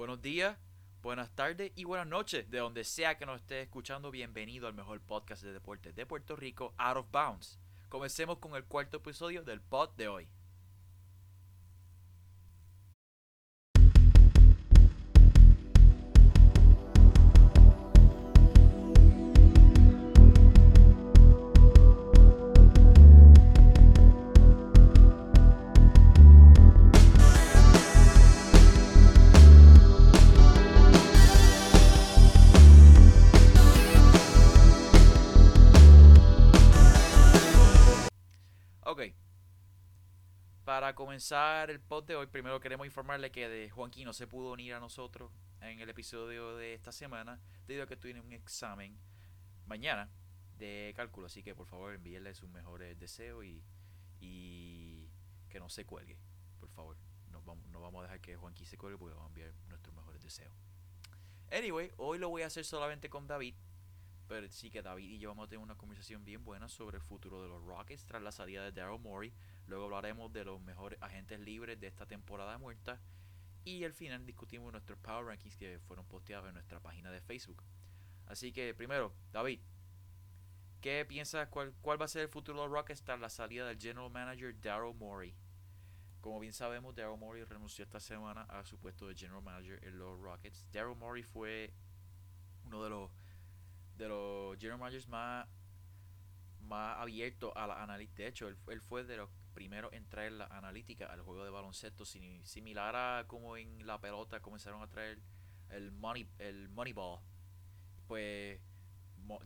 Buenos días, buenas tardes y buenas noches. De donde sea que nos esté escuchando, bienvenido al mejor podcast de deportes de Puerto Rico, Out of Bounds. Comencemos con el cuarto episodio del pod de hoy. Comenzar el pod de hoy, primero queremos informarle que de Juanquín no se pudo unir a nosotros en el episodio de esta semana debido a que tiene un examen mañana de cálculo. Así que por favor envíenle sus mejores deseos y, que no se cuelgue. Por favor, no vamos, no vamos a dejar que Juanquín se cuelgue porque vamos a enviar nuestros mejores deseos. Anyway, hoy lo voy a hacer solamente con David. Pero sí que David y yo vamos a tener una conversación bien buena sobre el futuro de los Rockets tras la salida de Daryl Morey. Luego hablaremos de los mejores agentes libres de esta temporada muerta. Y al final discutimos nuestros Power Rankings que fueron posteados en nuestra página de Facebook. Así que primero, David, ¿qué piensas? Cuál, cuál va a ser el futuro de Rockets tras la salida del General Manager Daryl Morey? Como bien sabemos, Daryl Morey renunció esta semana a su puesto de General Manager en los Rockets. Daryl Morey fue uno de los de los general managers más, más abiertos a la analítica. De hecho, él, él, fue de los primeros en traer la analítica al juego de baloncesto, sin, similar a como en la pelota comenzaron a traer el money el Moneyball. Pues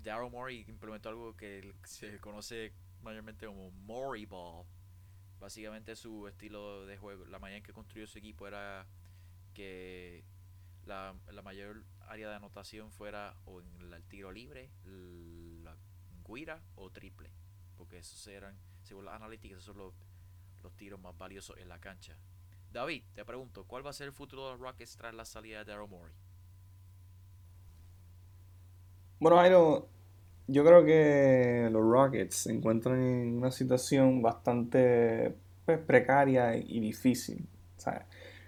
Daryl Morey implementó algo que se conoce mayormente como Morey Ball. Básicamente su estilo de juego, la manera en que construyó su equipo era que la, la mayor área de anotación fuera o en el tiro libre, la guira o triple. Porque esos eran, según las analíticas, esos son los, los tiros más valiosos en la cancha. David, te pregunto, ¿cuál va a ser el futuro de los Rockets tras la salida de Daryl Morey? Bueno, Jairo, yo creo que los Rockets se encuentran en una situación bastante pues, precaria y difícil.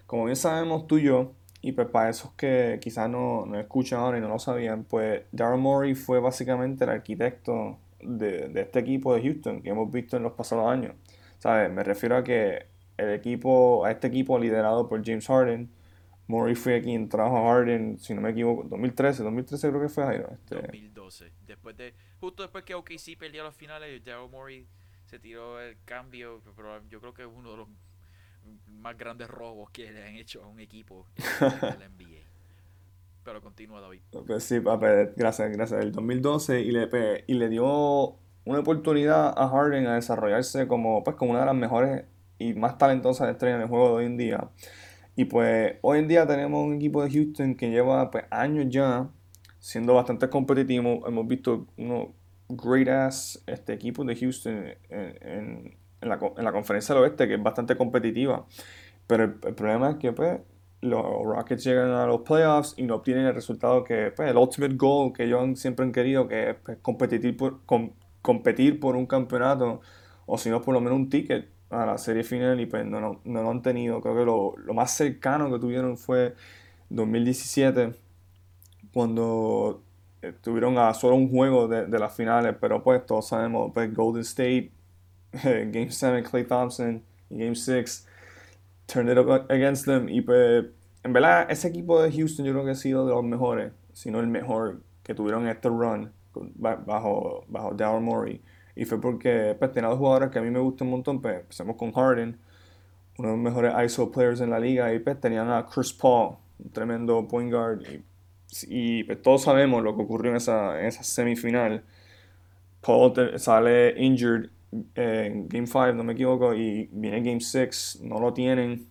Como bien sabemos tú y yo, y pues para esos que quizás no, no escuchan ahora y no lo sabían, pues Daryl Morey fue básicamente el arquitecto de, de, este equipo de Houston que hemos visto en los pasados años. ¿Sabes? Me refiero a que el equipo, a este equipo liderado por James Harden, Morey fue quien trajo a Harden, si no me equivoco, 2013, 2013 creo que fue Jairo. Este... 2012. Después de, justo después que OKC perdió los finales, Daryl Morey se tiró el cambio, pero yo creo que es uno de los más grandes robos que le han hecho a un equipo en la NBA. Pero continúa, David. Pues sí, papi, gracias, gracias. El 2012 y le, y le dio una oportunidad a Harden a desarrollarse como, pues, como una de las mejores y más talentosas estrellas en el juego de hoy en día. Y pues hoy en día tenemos un equipo de Houston que lleva pues, años ya siendo bastante competitivo. Hemos visto unos great ass este, equipos de Houston en, en en la, en la conferencia del oeste, que es bastante competitiva. Pero el, el, problema es que pues, los Rockets llegan a los playoffs y no obtienen el resultado que, pues, el ultimate goal que ellos siempre han querido, que es pues, competir, por, competir por un campeonato, o si no, por lo menos un ticket a la serie final, y pues no, no, no lo han tenido. Creo que lo, lo más cercano que tuvieron fue 2017, cuando estuvieron a solo un juego de, de las finales, pero pues todos sabemos, pues Golden State Game 7, Clay Thompson, y Game 6, turned it up against them. Y pues, en verdad, ese equipo de Houston yo creo que ha sido de los mejores, si no el mejor que tuvieron este run bajo, bajo Daryl Morey. Y fue porque pues, dos jugadores que a mí me gustan un montón. Pues empezamos con Harden, uno de los mejores ISO players en la liga. Y pues tenían a Chris Paul, un tremendo point guard. Y, y pues, todos sabemos lo que ocurrió en esa, en esa semifinal. Paul te, sale injured en Game 5, no me equivoco, y viene Game 6, no lo tienen,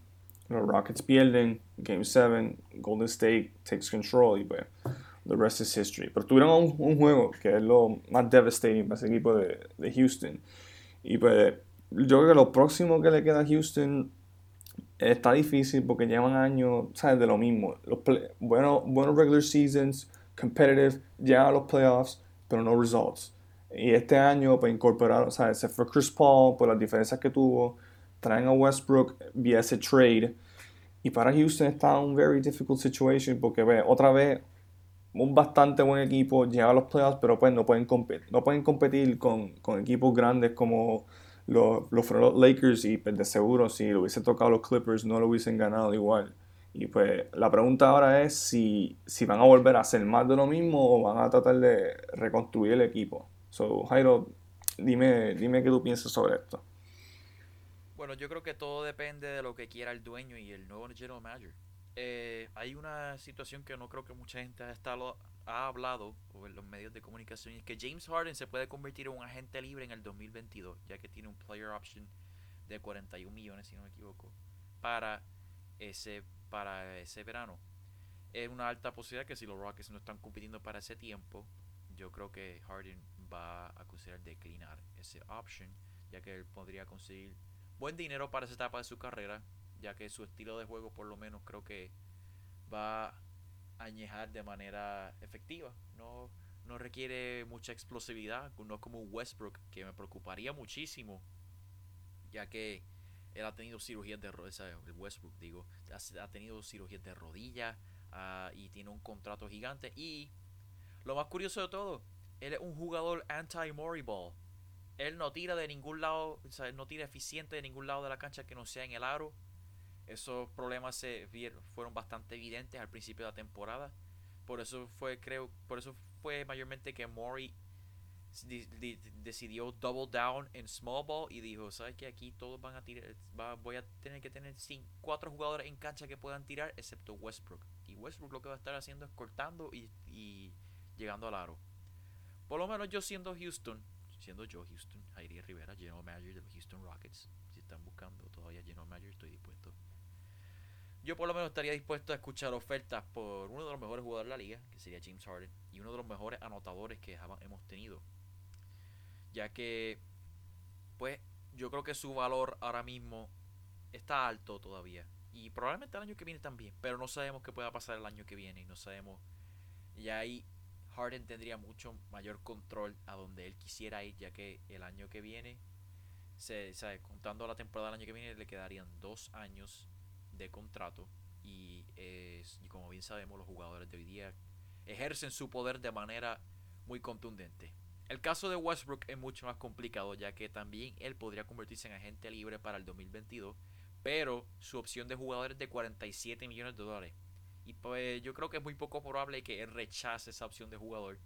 los Rockets pierden, Game 7, Golden State takes control y pues the rest is history. Pero tuvieron un, juego que es lo más devastating para ese equipo de, Houston. Y pues yo creo que lo próximo que le queda a Houston está difícil porque llevan años, ¿sabes? De lo mismo. Los buenos bueno regular seasons, competitive, llegan a los playoffs, pero no results. Y este año, pues incorporaron, sea, se fue Chris Paul por las diferencias que tuvo, traen a Westbrook vía ese trade. Y para Houston está un very difficult situation porque ve, otra vez un bastante buen equipo, llega a los playoffs, pero pues no pueden competir, no pueden competir con, con equipos grandes como los, los, Lakers y pues de seguro si lo hubiese tocado los Clippers no lo hubiesen ganado igual. Y pues la pregunta ahora es si, si van a volver a hacer más de lo mismo o van a tratar de reconstruir el equipo. So, Jairo, dime, dime qué tú piensas sobre esto. Bueno, yo creo que todo depende de lo que quiera el dueño y el nuevo general manager. Eh, hay una situación que no creo que mucha gente ha, estado, ha hablado o en los medios de comunicación y es que James Harden se puede convertir en un agente libre en el 2022 ya que tiene un player option de 41 millones si no me equivoco para ese para ese verano. Es una alta posibilidad que si los Rockets no están compitiendo para ese tiempo yo creo que Harden va a considerar declinar ese option ya que él podría conseguir buen dinero para esa etapa de su carrera ya que su estilo de juego por lo menos creo que va a añejar de manera efectiva. No, no requiere mucha explosividad, no como Westbrook, que me preocuparía muchísimo, ya que él ha tenido cirugías de rodilla, Westbrook digo, ha tenido cirugías de rodilla ah, y tiene un contrato gigante. Y lo más curioso de todo, él es un jugador anti-Mori ball. Él no tira de ningún lado, o sea, no tira eficiente de ningún lado de la cancha que no sea en el aro. Esos problemas se vieron, fueron bastante evidentes al principio de la temporada. Por eso fue, creo, por eso fue mayormente que Mori decidió double down en small ball y dijo, ¿sabes que Aquí todos van a tirar, voy a tener que tener cinco, cuatro jugadores en cancha que puedan tirar, excepto Westbrook. Y Westbrook lo que va a estar haciendo es cortando y, y llegando al aro. Por lo menos yo siendo Houston, siendo yo Houston, Jairi Rivera, general manager de los Houston Rockets, si están buscando todavía general manager, estoy dispuesto yo por lo menos estaría dispuesto a escuchar ofertas por uno de los mejores jugadores de la liga, que sería James Harden, y uno de los mejores anotadores que hemos tenido. Ya que, pues, yo creo que su valor ahora mismo está alto todavía. Y probablemente el año que viene también. Pero no sabemos qué pueda pasar el año que viene. Y no sabemos. Y ahí Harden tendría mucho mayor control a donde él quisiera ir. Ya que el año que viene, se, ¿sabe? contando la temporada del año que viene, le quedarían dos años de contrato y, es, y como bien sabemos los jugadores de hoy día ejercen su poder de manera muy contundente. El caso de Westbrook es mucho más complicado ya que también él podría convertirse en agente libre para el 2022, pero su opción de jugador es de 47 millones de dólares. Y pues yo creo que es muy poco probable que él rechace esa opción de jugador.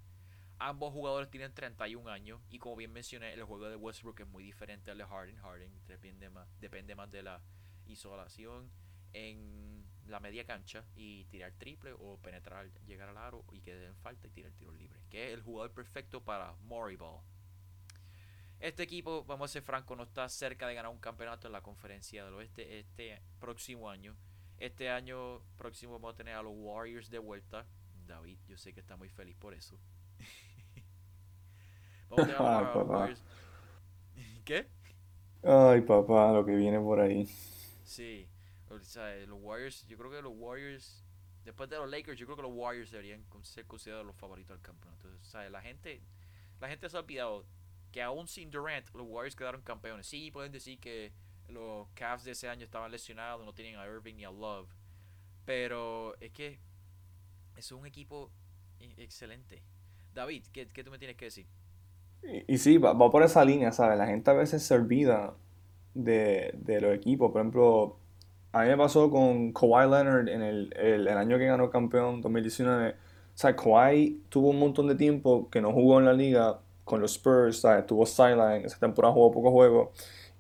Ambos jugadores tienen 31 años y como bien mencioné, el juego de Westbrook es muy diferente al de Harden. Harden depende más, depende más de la isolación en la media cancha y tirar triple o penetrar, llegar al aro y que den falta y tirar tiro libre. Que es el jugador perfecto para Mori Ball. Este equipo, vamos a ser francos, no está cerca de ganar un campeonato en la conferencia del oeste este próximo año. Este año próximo vamos a tener a los Warriors de vuelta. David, yo sé que está muy feliz por eso. vamos a tener a los Warriors. ¿Qué? Ay, papá, lo que viene por ahí. Sí. O sea, los Warriors, yo creo que los Warriors, después de los Lakers, yo creo que los Warriors deberían ser considerados los favoritos del campeonato. Sea, la gente, la gente se ha olvidado que aún sin Durant, los Warriors quedaron campeones. Sí, pueden decir que los Cavs de ese año estaban lesionados, no tienen a Irving ni a Love. Pero es que es un equipo excelente. David, ¿qué, qué tú me tienes que decir? Y, y sí, va, va, por esa línea, ¿sabes? La gente a veces se olvida de, de los equipos. Por ejemplo, a mí me pasó con Kawhi Leonard en el, el, año que ganó campeón 2019. O sea, Kawhi tuvo un montón de tiempo que no jugó en la liga con los Spurs, ¿sabes? tuvo sideline, esa temporada jugó poco juego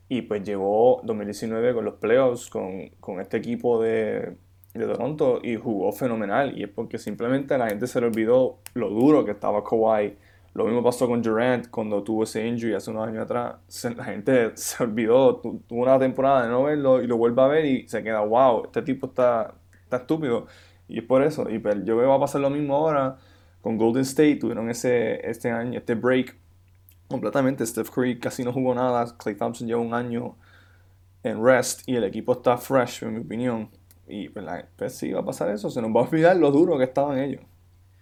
y pues llegó 2019 con los playoffs con, con este equipo de, de, Toronto y jugó fenomenal y es porque simplemente la gente se le olvidó lo duro que estaba Kawhi lo mismo pasó con Durant cuando tuvo ese injury hace unos años atrás. la gente se olvidó, tuvo una temporada de no verlo y lo vuelve a ver y se queda, wow, este tipo está, está estúpido. Y es por eso. Y pues, yo veo va a pasar lo mismo ahora con Golden State. Tuvieron ese, este año, este break completamente. Steph Curry casi no jugó nada. Clay Thompson lleva un año en rest y el equipo está fresh, en mi opinión. Y pues, pues sí, va a pasar eso. Se nos va a olvidar lo duro que estaban ellos.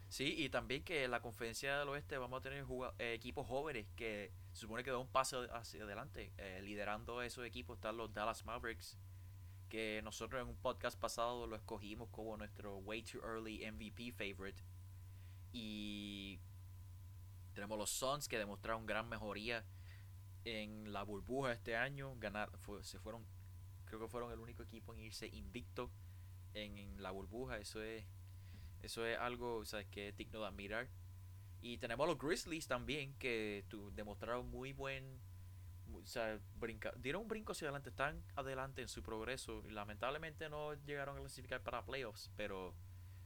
Sí, y también que en la conferencia del oeste vamos a tener eh, equipos jóvenes que se supone que da un paso hacia adelante. Eh, liderando esos equipos están los Dallas Mavericks, que nosotros en un podcast pasado lo escogimos como nuestro way too early MVP favorite. Y tenemos los Suns que demostraron gran mejoría en la burbuja este año. Ganar, se fueron, creo que fueron el único equipo en irse invicto en, la burbuja. Eso es, eso es algo que es digno de admirar. Y tenemos los Grizzlies también que tu, demostraron muy buen o sea, dieron un brinco hacia adelante, están adelante en su progreso. Lamentablemente no llegaron a clasificar para playoffs, pero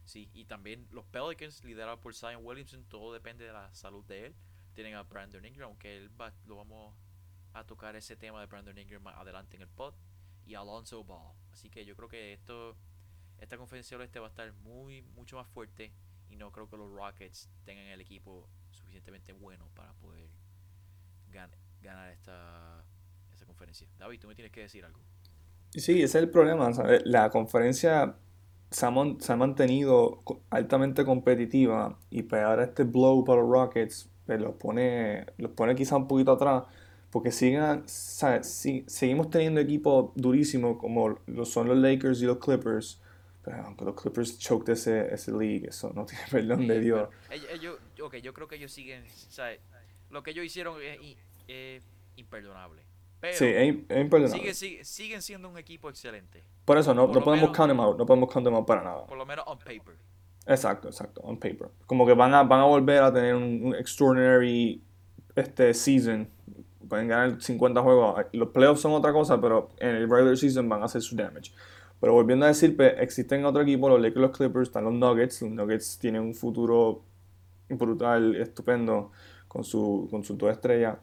sí. Y también los Pelicans, liderados por Zion Williamson, todo depende de la salud de él. Tienen a Brandon Ingram, aunque él va, lo vamos a tocar ese tema de Brandon Ingram más adelante en el pod. Y Alonso Ball. Así que yo creo que esto esta conferencia oeste va a estar muy mucho más fuerte y no creo que los Rockets tengan el equipo suficientemente bueno para poder ganar esta, esta conferencia. David, tú me tienes que decir algo. Sí, ese es el problema. La conferencia se ha, mantenido altamente competitiva y pues este blow para los Rockets pues los pone, los pone quizá un poquito atrás porque siguen, seguimos teniendo equipos durísimos como lo son los Lakers y los Clippers. Pero aunque los Clippers choked ese, ese league, eso no tiene perdón de Dios. Ellos, ok, yo creo que ellos siguen. Lo que ellos hicieron es es imperdonable. Pero sí, es, imperdonable. siguen siendo un equipo excelente. Por eso no, no podemos count them out, no podemos count them out para nada. Por lo menos on paper. Exacto, exacto, on paper. Como que van a, van a volver a tener un, extraordinary este season. Pueden ganar 50 juegos. Los playoffs son otra cosa, pero en el regular season van a hacer su damage. Pero volviendo a decir, pues, existen otro equipo, los Lakers, los Clippers, están los Nuggets. Los Nuggets tienen un futuro brutal, estupendo con su, con sus dos estrellas.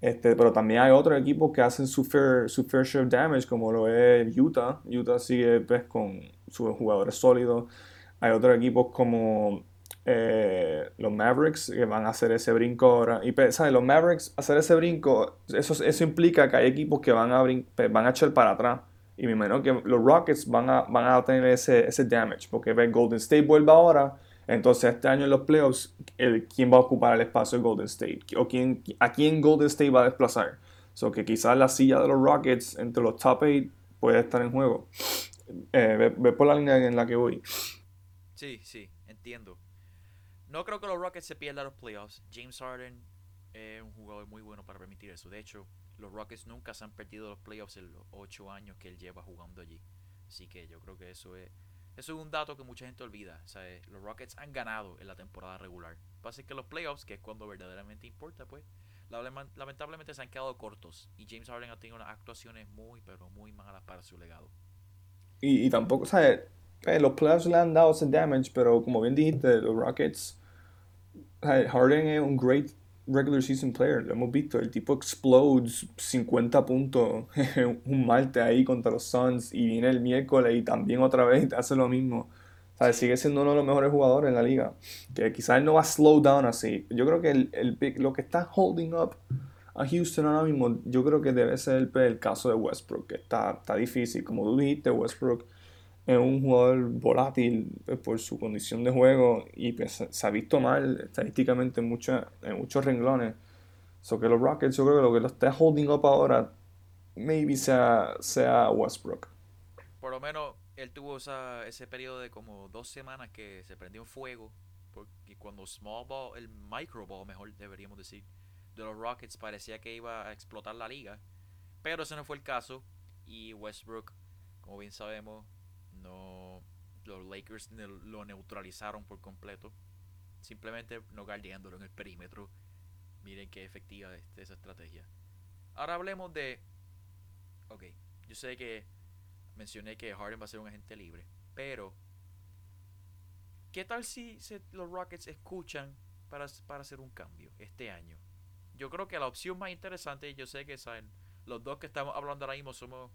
Este, pero también hay otros equipos que hacen su fair, su fair share damage, como lo es Utah. Utah sigue pues, con sus jugadores sólidos. Hay otros equipos como eh, los Mavericks que van a hacer ese brinco ahora. Y pues, ¿sabes? los Mavericks hacer ese brinco, eso, eso implica que hay equipos que van a, pues, van a echar para atrás. Y me imagino que los Rockets van a, van a tener ese, ese damage, porque ve Golden State vuelve ahora entonces, este año en los playoffs, ¿quién va a ocupar el espacio de Golden State? ¿O quién, a quién Golden State va a desplazar? So que quizás la silla de los Rockets entre los top 8 puede estar en juego. Eh, ve, por la línea en la que voy. Sí, sí, entiendo. No creo que los Rockets se pierdan los playoffs. James Harden es un jugador muy bueno para permitir eso. De hecho, los Rockets nunca se han perdido los playoffs en los 8 años que él lleva jugando allí. Así que yo creo que eso es eso es un dato que mucha gente olvida. los Rockets han ganado en la temporada regular. Pasa que los playoffs, que es cuando verdaderamente importa, pues, lamentablemente se han quedado cortos. Y James Harden ha tenido unas actuaciones muy, pero muy malas para su legado. Y, tampoco, ¿sabes? Eh, los playoffs le han dado ese damage, pero como bien dijiste, los Rockets, Harden es un great regular season player, lo hemos visto, el tipo explodes 50 puntos un martes ahí contra los Suns y viene el miércoles y también otra vez hace lo mismo. O sea, sigue siendo uno de los mejores jugadores en la liga. Que quizás no va a slow down así. Yo creo que el, el, lo que está holding up a Houston ahora mismo, yo creo que debe ser el, el caso de Westbrook, que está, está difícil. Como tú dijiste, Westbrook es un jugador volátil pues, por su condición de juego y pues, se ha visto mal estadísticamente en, en muchos renglones. So que los Rockets, yo creo que lo que lo está holding up ahora, maybe sea, sea Westbrook. Por lo menos él tuvo ese periodo de como dos semanas que se prendió fuego. Porque cuando small ball, el micro ball, mejor deberíamos decir, de los Rockets parecía que iba a explotar la liga. Pero ese no fue el caso. Y Westbrook, como bien sabemos, no los Lakers lo neutralizaron por completo. Simplemente no guardiándolo en el perímetro. Miren qué efectiva es esa estrategia. Ahora hablemos de. Ok, yo sé que mencioné que Harden va a ser un agente libre, pero. ¿Qué tal si los Rockets escuchan para, para hacer un cambio este año? Yo creo que la opción más interesante, yo sé que saben, los dos que estamos hablando ahora mismo somos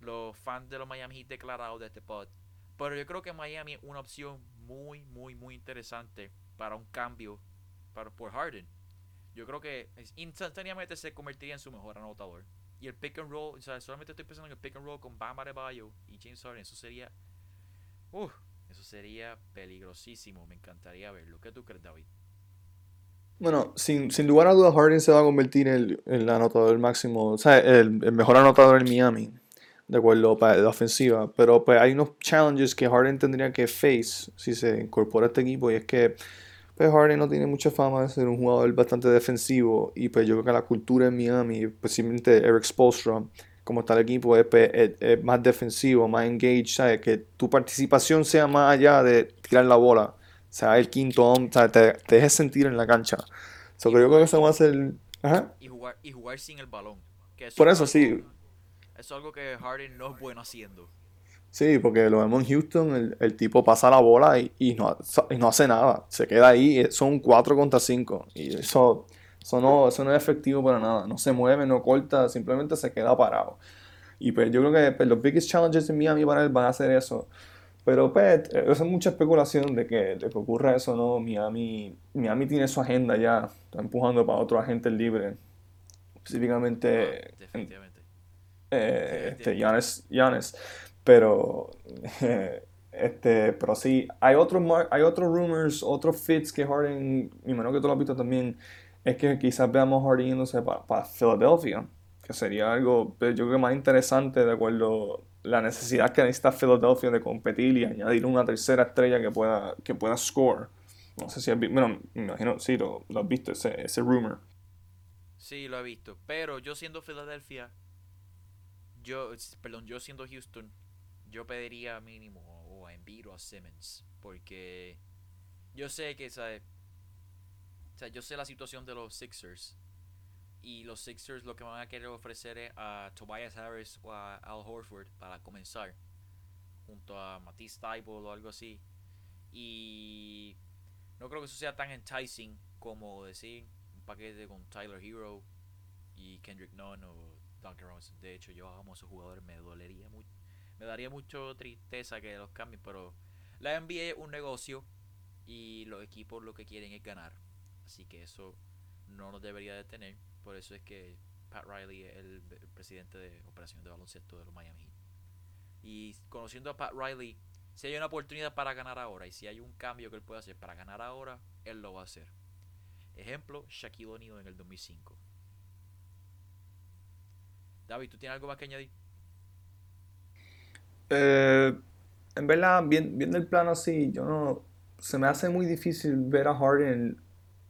los fans de los Miami Heat declarados de este pod. Pero yo creo que Miami es una opción muy, muy, muy interesante para un cambio para, por Harden. Yo creo que instantáneamente se convertiría en su mejor anotador. Y el pick and roll, o sea, solamente estoy pensando en el pick and roll con Bam Adebayo y James Harden. Eso sería. Uf, eso sería peligrosísimo. Me encantaría verlo. ¿Qué tú crees, David? Bueno, sin, sin lugar a dudas, Harden se va a convertir en el, anotador máximo, o sea, el mejor anotador en Miami de acuerdo para la ofensiva. Pero pues hay unos challenges que Harden tendría que face si se incorpora a este equipo y es que pues Harden no tiene mucha fama de ser un jugador bastante defensivo y pues yo creo que la cultura en Miami, especialmente Eric Spolstra, como está el equipo, es, pues, más defensivo, más engaged, ¿sabes? Que tu participación sea más allá de tirar la bola, sea el quinto hombre, Te, te dejes sentir en la cancha. So, creo que eso va a ser... Y, jugar, y jugar sin el balón. Por eso sí. Eso es algo que Harden no es bueno haciendo. Sí, porque lo vemos en Houston, el, tipo pasa la bola y, no, no, hace nada. Se queda ahí, son 4 contra 5. Y eso, eso, no, eso no es efectivo para nada. No se mueve, no corta, simplemente se queda parado. Y pues yo creo que pues, los biggest challenges en Miami para él van a ser eso. Pero pues, eso es mucha especulación de que, de que ocurra eso, ¿no? Miami, Miami tiene su agenda ya, está empujando para otro agente libre. Específicamente. Ah, definitivamente. Eh, este, Giannis, Pero. este, pero sí, hay otros hay otros rumors, otros fits que Harden, y menos que tú lo has visto también, es que quizás veamos Harden yéndose para, para Philadelphia, que sería algo, pues, yo creo que más interesante de acuerdo la necesidad que necesita Philadelphia de competir y añadir una tercera estrella que pueda, que pueda score. No sé si has visto, bueno, me imagino, sí, lo, lo has visto, ese, ese rumor. Sí, lo he visto. Pero yo siendo Filadelfia, yo, perdón, yo siendo Houston, yo pediría mínimo o a Embiid o a Simmons. Porque yo sé que, ¿sabes? O sea, yo sé la situación de los Sixers. Y los Sixers lo que van a querer ofrecer es a Tobias Harris o a Al Horford para comenzar. Junto a Matisse Thybulle o algo así. Y no creo que eso sea tan enticing como decir un paquete con Tyler Hero y Kendrick Nunn o Duncan Robinson. De hecho, yo amo a esos jugadores, me dolería mucho. Me daría mucho tristeza que los cambien, pero la NBA es un negocio y los equipos lo que quieren es ganar. Así que eso no nos debería detener. Por eso es que Pat Riley es el, presidente de operaciones de baloncesto de los Miami Heat. Y conociendo a Pat Riley, si hay una oportunidad para ganar ahora y si hay un cambio que él puede hacer para ganar ahora, él lo va a hacer. Ejemplo, Shaquille O'Neal en el 2005. David, ¿tú tienes algo más que añadir? Eh, en verdad, viendo el plano así, yo no. Se me hace muy difícil ver a Harden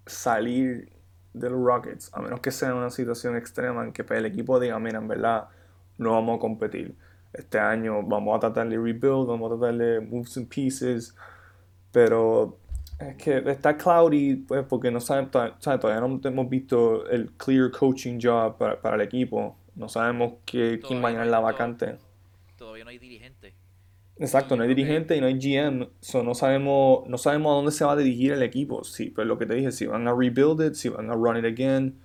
salir de los Rockets, a menos que sea una situación extrema en que pues, el equipo diga, mira, en verdad no vamos a competir. Este año vamos a tratar de rebuild, vamos a tratar de move some pieces, pero es que está cloudy, pues, porque no saben, todavía no hemos visto el clear coaching job para, el equipo. No sabemos que, quién va a llenar la vacante. Todavía no hay dirigente. Exacto, no hay dirigente y no hay GM, so no sabemos, no sabemos a dónde se va a dirigir el equipo. Sí, pues lo que te dije, si van a rebuild it, si van a run it again.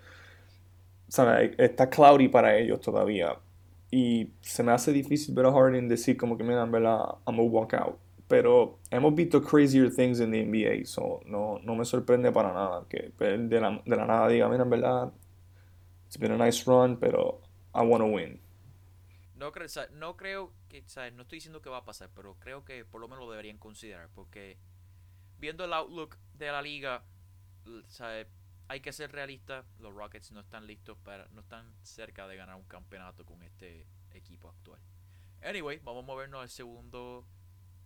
¿sabes? Está cloudy para ellos todavía. Y se me hace difícil ver a Harden decir como que, mira, en verdad, I'm gonna walk out. Pero hemos visto crazier things in the NBA, so no, no me sorprende para nada que de la, de la nada diga, mira, en verdad, it's been a nice run, pero I wanna win. No, creo, no creo que, no estoy diciendo que va a pasar, pero creo que por lo menos lo deberían considerar, porque viendo el outlook de la liga, hay que ser realista, los Rockets no están listos para, no están cerca de ganar un campeonato con este equipo actual. Anyway, vamos a movernos al segundo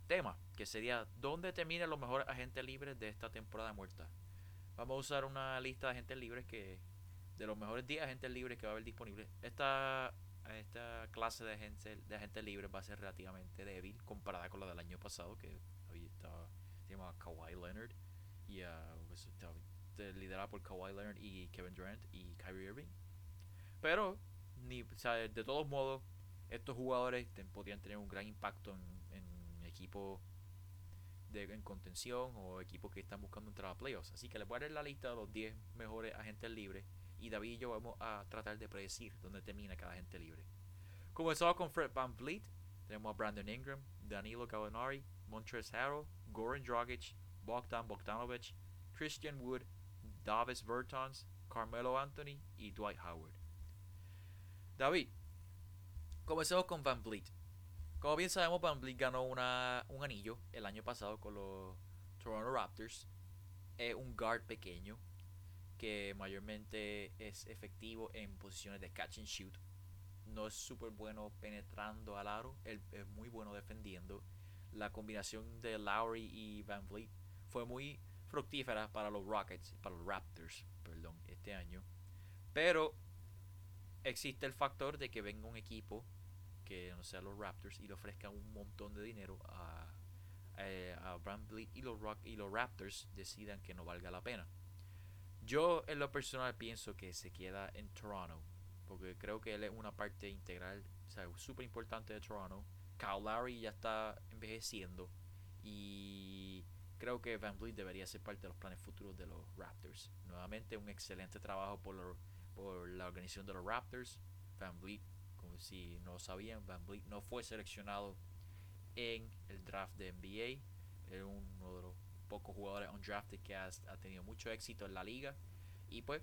tema, que sería ¿dónde terminan los mejores agentes libres de esta temporada muerta? Vamos a usar una lista de agentes libres que de los mejores 10 agentes libres que va a haber disponibles. Esta esta clase de gente de agentes libres va a ser relativamente débil comparada con la del año pasado que había estaba se llamaba Kawhi Leonard y uh, liderada por Kawhi Leonard y Kevin Durant y Kyrie Irving pero ni, de todos modos estos jugadores podrían tener un gran impacto en, en equipos de, en contención o equipos que están buscando entrar a playoffs así que les voy a dar la lista de los 10 mejores agentes libres y David y yo vamos a tratar de predecir dónde termina cada gente libre. Comenzamos con Fred Van Vliet, tenemos a Brandon Ingram, Danilo Gallinari, Montrezl Harrell, Goran Dragic, Bogdan Bogdanovic, Christian Wood, Davis Bertans, Carmelo Anthony y Dwight Howard. David, comenzamos con Van Vliet. Como bien sabemos, Van Vliet ganó una, un anillo el año pasado con los Toronto Raptors. Es un guard pequeño, que mayormente es efectivo en posiciones de catch and shoot. no es súper bueno penetrando al aro, él es muy bueno defendiendo. La combinación de Lowry y Van Vliet fue muy fructífera para los Rockets, para los Raptors, perdón, este año. Pero existe el factor de que venga un equipo que no sea los Raptors y le ofrezca un montón de dinero a, a, Van Vliet y los, Rock, y los Raptors decidan que no valga la pena. Yo en lo personal pienso que se queda en Toronto porque creo que él es una parte integral, o sea, súper importante de Toronto. Kyle Lowry ya está envejeciendo y creo que Van Vliet debería ser parte de los planes futuros de los Raptors. Nuevamente, un excelente trabajo por, por la organización de los Raptors. Van Vliet, como si no sabían, Van Vliet no fue seleccionado en el draft de NBA. Es uno de los pocos jugadores undrafted que ha, tenido mucho éxito en la liga. Y pues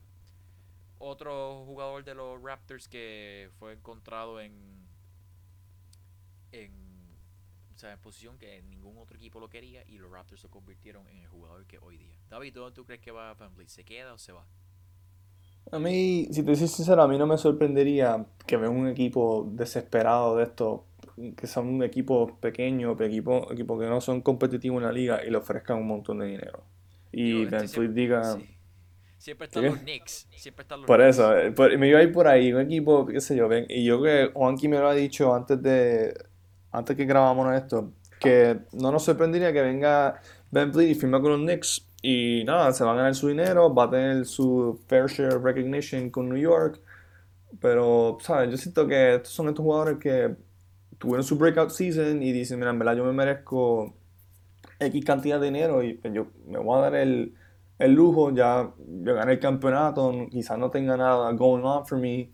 otro jugador de los Raptors que fue encontrado en en, o sea, en posición que ningún otro equipo lo quería y los Raptors se convirtieron en el jugador que hoy día. David, ¿dónde tú crees que va Vliet? ¿Se queda o se va? A mí, si te soy sincero, a mí no me sorprendería que vea un equipo desesperado de esto, que son un equipo pequeño, equipo, que no son competitivos en la liga y le ofrezcan un montón de dinero. Y Van este Vliet diga, Siempre están los Knicks. Siempre están los Por eso, eh, me iba a ir por ahí, un equipo, qué sé yo, ven, y yo que Juanqui me lo ha dicho antes de, antes que grabamos esto, que no nos sorprendería que venga Ben Vliet y firme con los Knicks y nada, se va a ganar su dinero, va a tener su fair share recognition con New York, pero, ¿sabes? Yo siento que estos son estos jugadores que tuvieron su breakout season y dicen, mira, en verdad yo me merezco X cantidad de dinero y pues, yo me voy a dar el el lujo, ya yo gané el campeonato, quizás no tenga nada going on for me,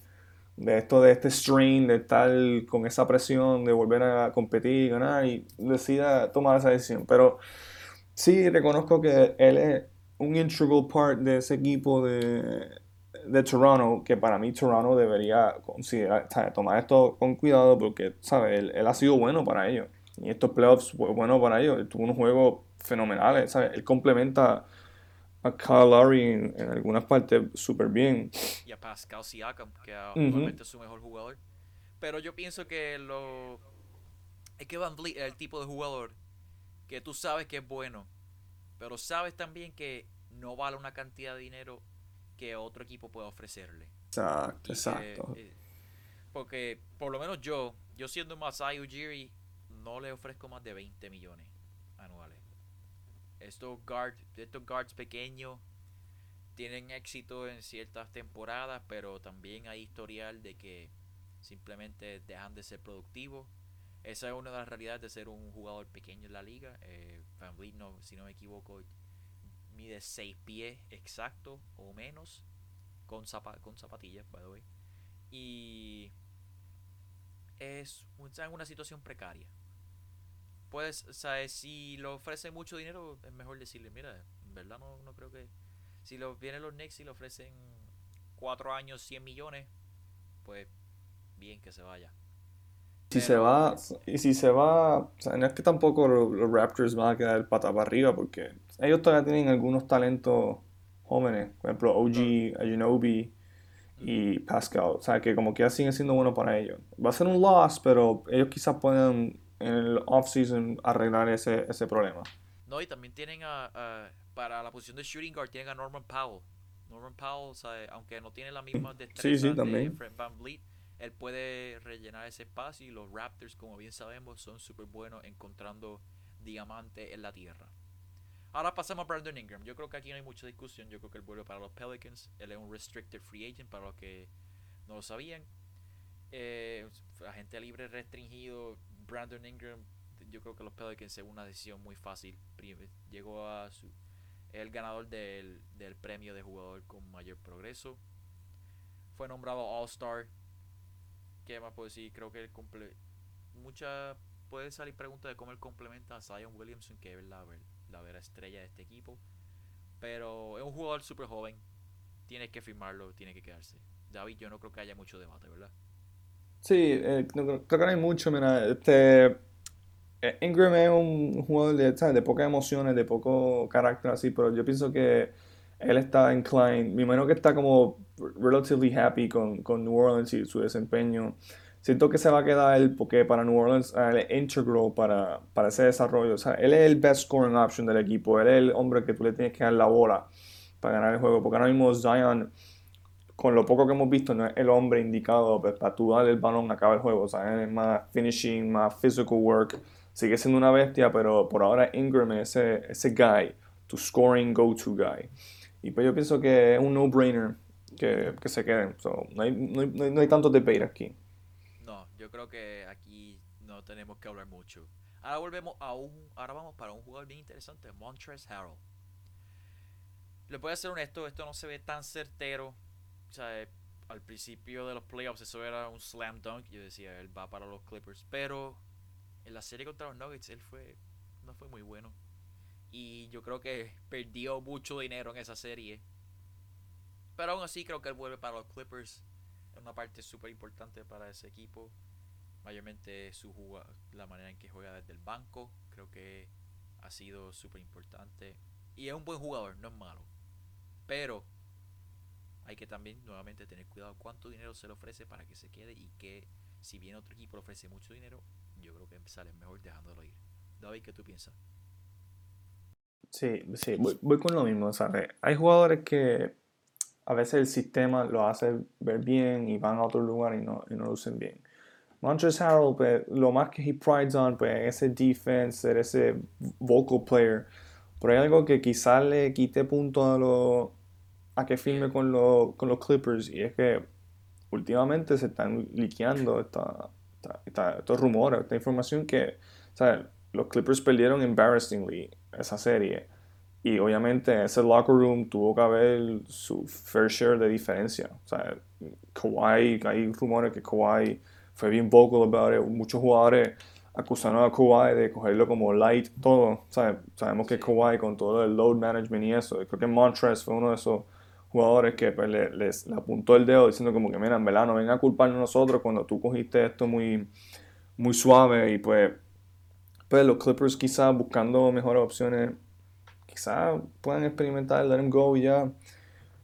de esto de este strain, de estar con esa presión, de volver a competir y ganar, y decida tomar esa decisión. Pero sí reconozco que él es un integral part de ese equipo de, de Toronto, que para mí Toronto debería considerar, tomar esto con cuidado porque, ¿sabes? Él, él, ha sido bueno para ellos. Y estos playoffs fue bueno para ellos. tuvo unos juegos fenomenales, ¿sabes? Él complementa a Kyle Lowry en, algunas partes súper bien. Y a Pascal Siakam, que actualmente es su mejor jugador. Pero yo pienso que lo. Es que Van Vliet es el tipo de jugador que tú sabes que es bueno, pero sabes también que no vale una cantidad de dinero que otro equipo pueda ofrecerle. Exacto, exacto. Eh, porque por lo menos yo, yo siendo Masai Ujiri, no le ofrezco más de 20 millones anuales. Estos guards, estos guards pequeños tienen éxito en ciertas temporadas, pero también hay historial de que simplemente dejan de ser productivos. Esa es una de las realidades de ser un jugador pequeño en la liga. Eh, Van Vliet, no, si no me equivoco, mide 6 pies exacto o menos con, con zapatillas, by the way. Y es en una situación precaria puedes, sea, si lo ofrece mucho dinero, es mejor decirle, mira, en verdad no, no creo que... Si lo vienen los Knicks y le ofrecen cuatro años 100 millones, pues bien que se vaya. Si se va, y si se va, o sea, no es que tampoco los, Raptors van a quedar el pata para arriba, porque ellos todavía tienen algunos talentos jóvenes, por ejemplo, OG, Ajunobi y Pascal, o sea, que como que ya siguen siendo buenos para ellos. Va a ser un loss, pero ellos quizás puedan en el off-season arreglar ese, ese problema. No, y también tienen a, para la posición de shooting guard, tienen a Norman Powell. Norman Powell, aunque no tiene la misma destreza de Fred Van Vliet, él puede rellenar ese espacio y los Raptors, como bien sabemos, son súper buenos encontrando diamantes en la tierra. Ahora pasamos a Brandon Ingram. Yo creo que aquí no hay mucha discusión. Yo creo que él vuelve para los Pelicans. Él es un restricted free agent para los que no lo sabían. Eh, agente libre restringido. Brandon Ingram, yo creo que los Pelicans es una decisión muy fácil. Llegó a su. el ganador del, del premio de jugador con mayor progreso. Fue nombrado All-Star. ¿Qué más puedo decir? Creo que él cumple. Mucha. Puede salir pregunta de cómo él complementa a Zion Williamson, que es la, la vera estrella de este equipo. Pero es un jugador súper joven. Tiene que firmarlo, tiene que quedarse. David, yo no creo que haya mucho debate, ¿verdad? Sí, eh, creo que no hay mucho, mira, este, eh, Ingram es un jugador de, de pocas emociones, de poco carácter así, pero yo pienso que él está inclined, me imagino que está como relatively happy con, con New Orleans y su desempeño. Siento que se va a quedar él porque para New Orleans él es integral para, para ese desarrollo. O sea, él es el best scoring option del equipo. Él es el hombre que tú le tienes que dar la bola para ganar el juego. Porque ahora mismo Zion, con lo poco que hemos visto, no es el hombre indicado pues, para tú darle el balón a acabar el juego. O sea, es más finishing, más physical work. Sigue siendo una bestia, pero por ahora Ingram es ese, ese guy, tu scoring go-to guy. Y pues yo pienso que es un no-brainer que, que, se queden. So, no, hay, no, hay, no hay tanto debate aquí. No, yo creo que aquí no tenemos que hablar mucho. Ahora volvemos a un. Ahora vamos para un jugador bien interesante, Montrezl Harrell. Le voy a ser honesto, esto no se ve tan certero. O sea, al principio de los playoffs eso era un slam dunk. Yo decía, él va para los Clippers. Pero en la serie contra los Nuggets él fue. no fue muy bueno. Y yo creo que perdió mucho dinero en esa serie. Pero aún así creo que él vuelve para los Clippers. Es una parte súper importante para ese equipo. Mayormente su juga, la manera en que juega desde el banco. Creo que ha sido súper importante. Y es un buen jugador, no es malo. Pero hay que también nuevamente tener cuidado cuánto dinero se le ofrece para que se quede y que si bien otro equipo le ofrece mucho dinero, yo creo que sale mejor dejándolo ir. David, ¿qué tú piensas? Sí, sí, voy, voy con lo mismo, ¿sabes? Hay jugadores que a veces el sistema lo hace ver bien y van a otro lugar y no, y no lo usen bien. Montrezl Harrell, pues, lo más que he prides on, pues, ese defense, ser ese vocal player. Pero hay algo que quizás le quite punto a, lo, a que firme con, lo, con los Clippers y es que últimamente se están liqueando esta, esta, esta, estos rumores, esta información que, o sea, los Clippers perdieron embarrassingly esa serie. Y obviamente ese locker room tuvo que haber su fair share de diferencia. O sea, Kawhi, hay rumores que Kawhi fue bien vocal about it. Muchos jugadores acusaron a Kawhi de cogerlo como light todo. O sea, sabemos que Kawhi con todo el load management y eso. Creo que Montrez fue uno de esos jugadores que pues, le, les, le apuntó el dedo diciendo como que, mira, en verdad no venga a culparnos nosotros cuando tú cogiste esto muy, muy suave y pues, pues los Clippers quizás buscando mejores opciones quizás puedan experimentar, let him go y ya.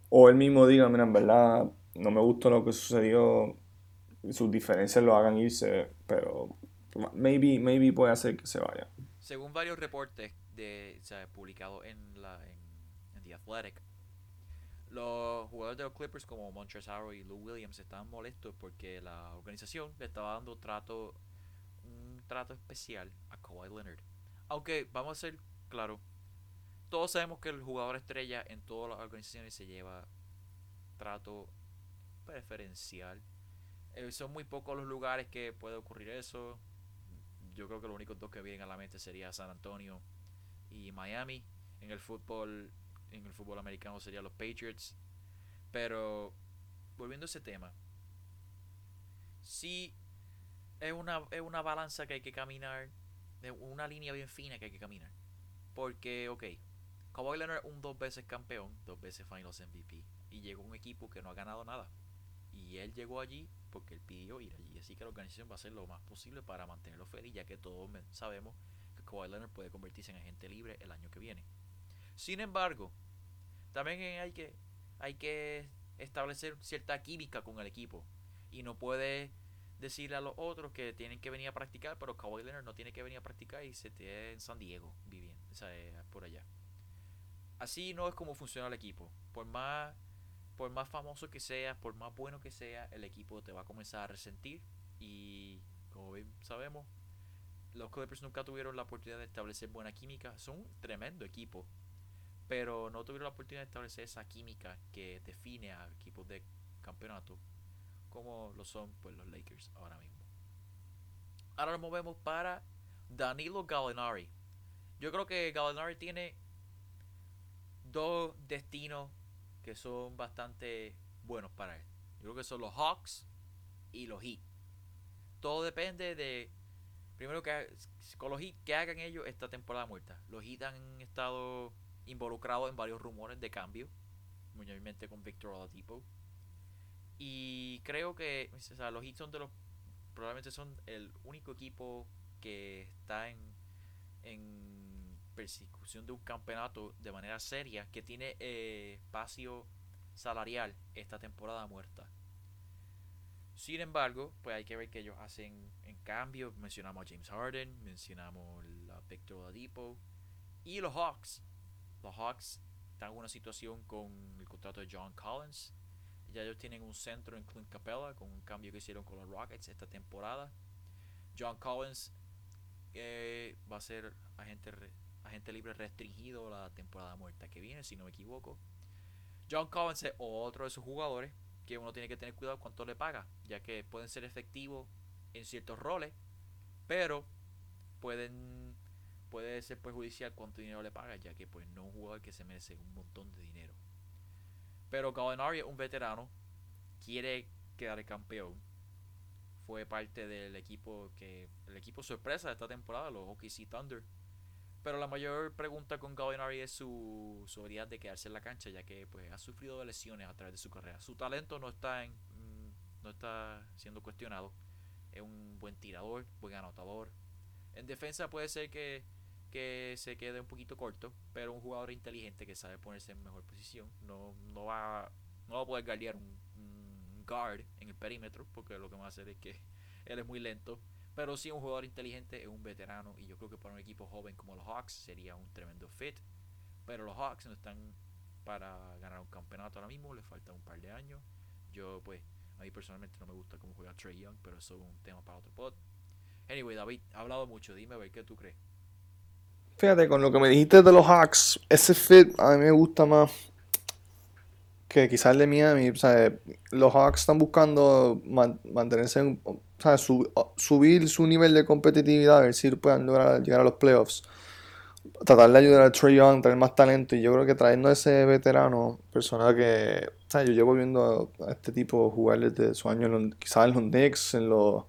O él mismo diga, mira, en verdad no me gustó lo que sucedió, sus diferencias lo hagan irse, pero maybe, maybe puede hacer que se vaya. Según varios reportes de, o sea, publicados en, en, en The Athletic, los jugadores de los Clippers como Montrezl y Lou Williams estaban molestos porque la organización le estaba dando trato trato especial a Kawhi Leonard. Aunque vamos a ser claro, todos sabemos que el jugador estrella en todas las organizaciones se lleva trato preferencial. Eh, son muy pocos los lugares que puede ocurrir eso. Yo creo que los únicos dos que vienen a la mente sería San Antonio y Miami. En el fútbol, en el fútbol americano serían los Patriots. Pero volviendo a ese tema, sí es una, es una balanza que hay que caminar, es una línea bien fina que hay que caminar. Porque, ok, Kawhi Leonard un dos veces campeón, dos veces Finals MVP y llegó un equipo que no ha ganado nada. Y él llegó allí porque él pidió ir allí. Así que la organización va a hacer lo más posible para mantenerlo feliz, ya que todos sabemos que Kawhi Leonard puede convertirse en agente libre el año que viene. Sin embargo, también hay que, hay que establecer cierta química con el equipo. Y no puede decirle a los otros que tienen que venir a practicar, pero Kawhi Leonard no tiene que venir a practicar y se esté en San Diego viviendo, o sea, por allá. Así no es como funciona el equipo. Por más, por más famoso que seas, por más bueno que sea, el equipo te va a comenzar a resentir. Y como bien sabemos, los Clippers nunca tuvieron la oportunidad de establecer buena química. Son un tremendo equipo. Pero no tuvieron la oportunidad de establecer esa química que define a equipos de campeonato. Como lo son pues los Lakers ahora mismo. Ahora nos movemos para Danilo Gallinari. Yo creo que Gallinari tiene dos destinos que son bastante buenos para él. Yo creo que son los Hawks y los Heat. Todo depende de, primero que con los Heat, que hagan ellos esta temporada muerta. Los Heat han estado involucrados en varios rumores de cambio, mayormente con Victor Oladipo. Y creo que o sea, los Heat de los, probablemente son el único equipo que está en, en persecución de un campeonato de manera seria que tiene eh, espacio salarial esta temporada muerta. Sin embargo, pues hay que ver que ellos hacen en cambio. Mencionamos a James Harden, mencionamos a Victor Oladipo y los Hawks. Los Hawks están en una situación con el contrato de John Collins. Ya ellos tienen un centro en Clint Capella con un cambio que hicieron con los Rockets esta temporada. John Collins eh, va a ser agente, agente libre restringido la temporada muerta que viene, si no me equivoco. John Collins es otro de esos jugadores que uno tiene que tener cuidado cuánto le paga, ya que pueden ser efectivos en ciertos roles, pero pueden puede ser perjudicial cuánto dinero le paga, ya que pues no es un jugador que se merece un montón de dinero. Pero Gallinari es un veterano, quiere quedar campeón. Fue parte del equipo que el equipo sorpresa de esta temporada, los OKC Thunder. Pero la mayor pregunta con Gallinari es su, su habilidad de quedarse en la cancha, ya que pues ha sufrido lesiones a través de su carrera. Su talento no está en, mm, no está siendo cuestionado. Es un buen tirador, buen anotador. En defensa puede ser que que se quede un poquito corto, pero un jugador inteligente que sabe ponerse en mejor posición. No, no, va, no va a poder guardiar un, guard en el perímetro, porque lo que va a hacer es que él es muy lento. Pero sí, un jugador inteligente, es un veterano, y yo creo que para un equipo joven como los Hawks sería un tremendo fit. Pero los Hawks no están para ganar un campeonato ahora mismo, les falta un par de años. Yo, pues, a mí personalmente no me gusta cómo juega Trey Young, pero eso es un tema para otro pod. Anyway, David, ha hablado mucho, dime qué tú crees. Fíjate, con lo que me dijiste de los Hawks, ese fit a mí me gusta más que quizás el de Miami. O sea, los Hawks están buscando mantenerse, en, o sea, subir su nivel de competitividad, a ver si lograr llegar a los playoffs. Tratar de ayudar a Trey Young, traer más talento. Y yo creo que trayendo a ese veterano, persona que, o sea, yo llevo viendo a este tipo jugar desde su año, quizás en los Knicks, en los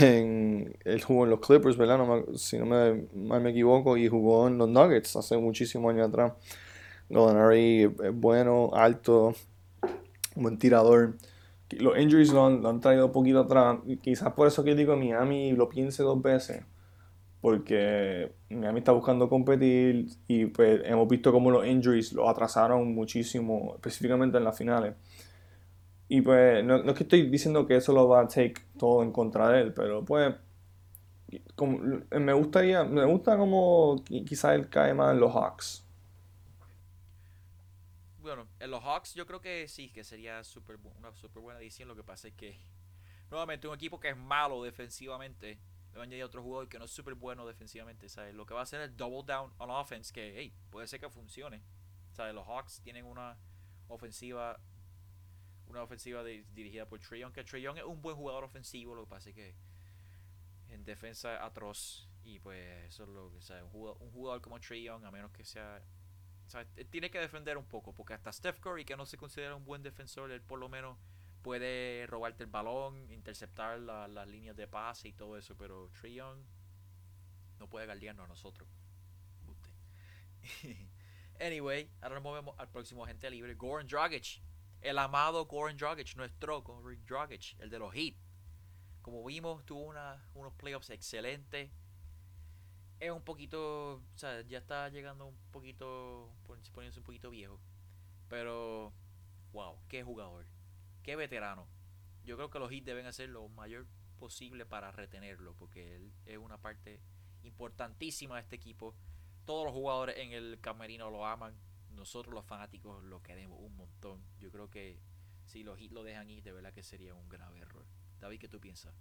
en, él jugó en los Clippers, ¿verdad? si no me, me equivoco, y jugó en los Nuggets hace muchísimos años atrás. Gallinari es bueno, alto, buen tirador. Los injuries lo han, traído un poquito atrás. Quizás por eso que digo Miami lo piense dos veces. Porque Miami está buscando competir y pues hemos visto cómo los injuries lo atrasaron muchísimo, específicamente en las finales. Y pues, no, es que estoy diciendo que eso lo va a take todo en contra de él, pero pues, me gustaría, me gusta como quizás él cae más en los Hawks. Bueno, en los Hawks yo creo que sí, que sería super, una súper buena edición. Lo que pasa es que, nuevamente, un equipo que es malo defensivamente, le van a añadir otro jugador que no es súper bueno defensivamente, ¿sabes? Lo que va a hacer es double down on offense, que, hey, puede ser que funcione. ¿Sabes? Los Hawks tienen una ofensiva una ofensiva dirigida por Trey que Trey es un buen jugador ofensivo, lo que pasa es que en defensa atroz y pues eso es lo que sea, un jugador, un jugador como Trey a menos que sea tiene que defender un poco, porque hasta Steph Curry, que no se considera un buen defensor, él por lo menos puede robarte el balón, interceptar las líneas de pase y todo eso, pero Trey no puede guardiarnos a nosotros. anyway, ahora nos movemos al próximo agente libre, Goran Dragic el amado Goran Dragic, nuestro Goran Dragic, el de los Heat. Como vimos, tuvo unos playoffs excelentes. Es un poquito, o sea, ya está llegando un poquito, poniéndose un poquito viejo. Pero, wow, qué jugador, qué veterano. Yo creo que los Heat deben hacer lo mayor posible para retenerlo, porque él es una parte importantísima de este equipo. Todos los jugadores en el camerino lo aman nosotros los fanáticos lo queremos un montón. Yo creo que si los hits lo dejan ir, de verdad que sería un grave error. David, ¿qué tú piensas?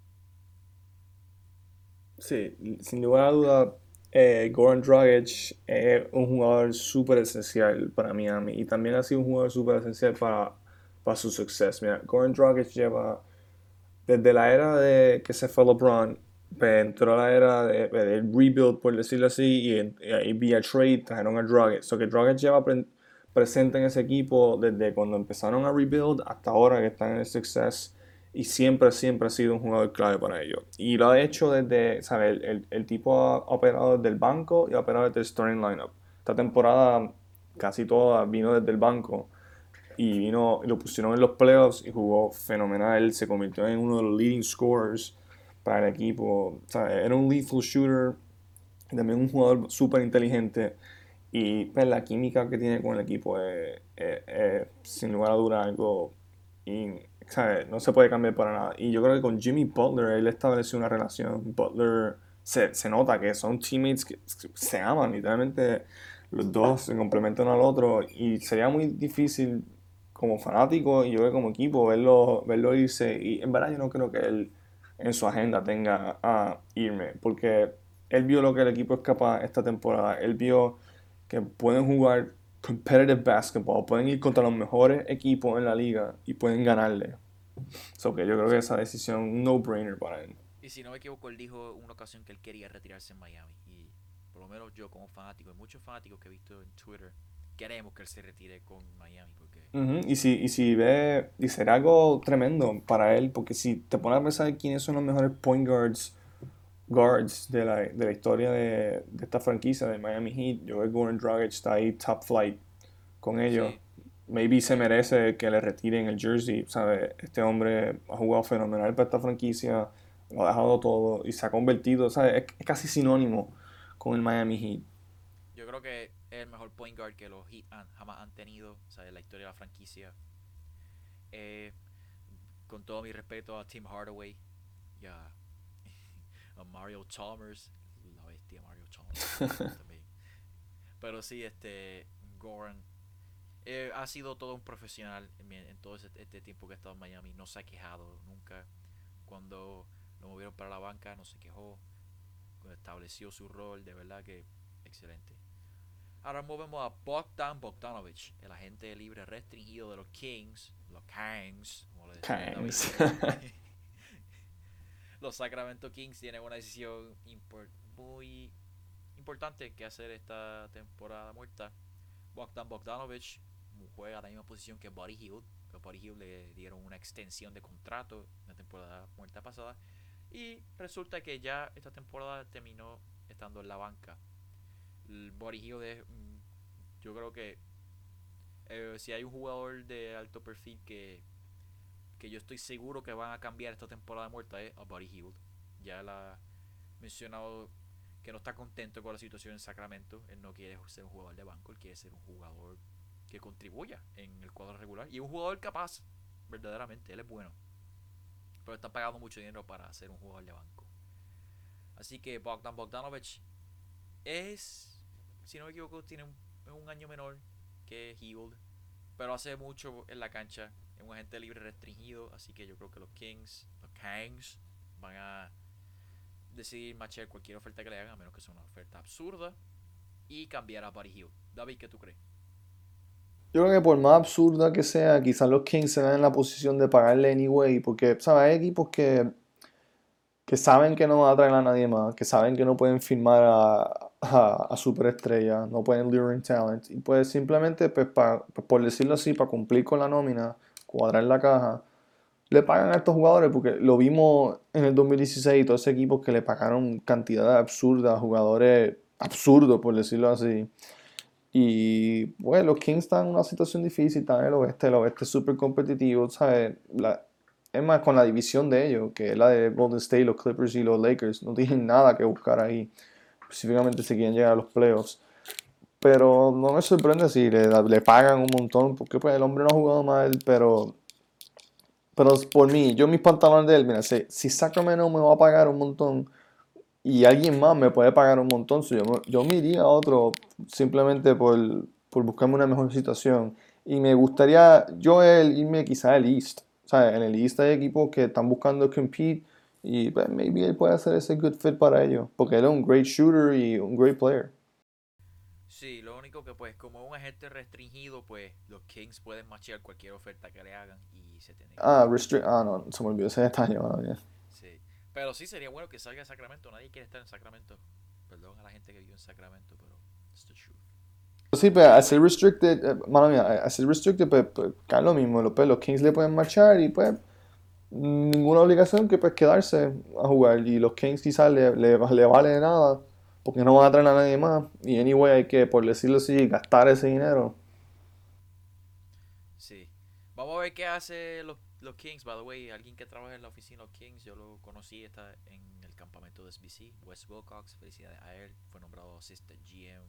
Sí, sin lugar a duda, eh, Goran Dragic es un jugador súper esencial para Miami y también ha sido un jugador súper esencial para, para su suceso. Mira, Goran Dragic lleva desde la era de que se fue LeBron, pues, entró la era de, rebuild, por decirlo así, y, y, vía trade trajeron a Dragic. So que Dragic lleva presente en ese equipo desde cuando empezaron a rebuild hasta ahora que están en el success y siempre, siempre ha sido un jugador clave para ellos. Y lo ha hecho desde, ¿sabes? El, el, tipo ha operado desde el banco y ha operado desde el starting lineup. Esta temporada casi toda vino desde el banco y vino, lo pusieron en los playoffs y jugó fenomenal. Se convirtió en uno de los leading scorers para el equipo. era un lethal shooter también un jugador súper inteligente. Y pues, la química que tiene con el equipo es, sin lugar a dudas algo y, no se puede cambiar para nada. Y yo creo que con Jimmy Butler él estableció una relación. Butler se, se nota que son teammates que se aman, literalmente los dos se complementan al otro. Y sería muy difícil como fanático y yo creo como equipo verlo, verlo irse. Y en verdad yo no creo que él en su agenda tenga a irme, porque él vio lo que el equipo es capaz esta temporada. Él vio que pueden jugar competitive basketball, pueden ir contra los mejores equipos en la liga y pueden ganarle. So que yo creo que esa decisión no-brainer para él. Y si no me equivoco, él dijo una ocasión que él quería retirarse en Miami. Y por lo menos yo como fanático, y muchos fanáticos que he visto en Twitter, queremos que él se retire con Miami. Porque... y, si, y si ve, y será algo tremendo para él, porque si te pones a pensar quiénes son los mejores point guards guards de la, de la historia de, de, esta franquicia de Miami Heat. Yo creo que Gordon Dragic está ahí top flight con ellos. Maybe se merece que le retiren el jersey, ¿sabe? Este hombre ha jugado fenomenal para esta franquicia, lo ha dejado todo y se ha convertido, ¿sabes? Es, casi sinónimo con el Miami Heat. Yo creo que es el mejor point guard que los Heat jamás han tenido, ¿sabes? La historia de la franquicia. Eh, con todo mi respeto a Tim Hardaway y a a Mario Chalmers, la bestia Mario Chalmers también. Pero sí, este Goran eh, ha sido todo un profesional en, todo este tiempo que ha estado en Miami. No se ha quejado nunca. Cuando lo movieron para la banca, no se quejó. Estableció su rol, de verdad que excelente. Ahora movemos a Bogdan Bogdanovich, el agente libre restringido de los Kings, los Kings, como le Kings. los Sacramento Kings tienen una decisión muy importante que hacer esta temporada muerta. Bogdan Bogdanovich juega la misma posición que Buddy Hill. Que Buddy Hill le dieron una extensión de contrato en la temporada muerta pasada. Y resulta que ya esta temporada terminó estando en la banca. El Hill es, yo creo que eh, si hay un jugador de alto perfil que que yo estoy seguro que van a cambiar esta temporada muerta es a Buddy Hield. Ya él ha mencionado que no está contento con la situación en Sacramento. Él no quiere ser un jugador de banco, él quiere ser un jugador que contribuya en el cuadro regular. Y un jugador capaz, verdaderamente, él es bueno. Pero está pagando mucho dinero para ser un jugador de banco. Así que Bogdan Bogdanovich es, si no me equivoco, tiene un, un año menor que Hield. Pero hace mucho en la cancha un agente libre restringido, así que yo creo que los Kings, los Kings van a decidir machar cualquier oferta que le hagan, a menos que sea una oferta absurda, y cambiar a Buddy Hill. David, ¿qué tú crees? Yo creo que por más absurda que sea, quizás los Kings se dan en la posición de pagarle anyway, porque, ¿sabes? Hay equipos que, que saben que no van a traer a nadie más, que saben que no pueden firmar a, a, superestrella, no pueden lure talent, y pues simplemente, pues, pues, por decirlo así, para cumplir con la nómina, cuadrar la caja, le pagan a estos jugadores porque lo vimos en el 2016, todos esos equipos que le pagaron cantidades absurdas, jugadores absurdos, por decirlo así. Y bueno, los Kings están en una situación difícil, están en el oeste, el oeste es súper competitivo, ¿sabes? es más, con la división de ellos, que es la de Golden State, los Clippers y los Lakers, no tienen nada que buscar ahí, específicamente si quieren llegar a los playoffs. Pero no me sorprende si le, le pagan un montón, porque pues el hombre no ha jugado mal, pero pero por mí, yo mis pantalones de él, mira, si, si Sacramento me va a pagar un montón y alguien más me puede pagar un montón, yo, yo me iría a otro simplemente por, por buscarme una mejor situación. Y me gustaría yo él, irme quizá al East. O sea, en el East hay equipos que están buscando compete y pues, maybe él puede hacer ese good fit para ellos, porque él es un great shooter y un great player. Sí, lo único que pues como un agente restringido, pues los Kings pueden machear cualquier oferta que le hagan y se tiene Ah, restrict, ah no, se me olvidó ese detalle, Sí, pero sí sería bueno que salga de Sacramento, nadie quiere estar en Sacramento. Perdón a la gente que vive en Sacramento, pero it's the truth. Sí, pero hacer restricted, eh, mano mía, hacer restricted, pues, pues cae lo mismo, pues, los Kings le pueden marchar y pues ninguna obligación que pues quedarse a jugar y los Kings quizás le, le, le vale nada porque no van a traer a nadie más. Y anyway, hay que, por decirlo así, gastar ese dinero. Sí. Vamos a ver qué hace los, los Kings. By the way, alguien que trabaja en la oficina de los Kings, yo lo conocí está en el campamento de SBC. Wes Wilcox, felicidades a él. Fue nombrado assistant GM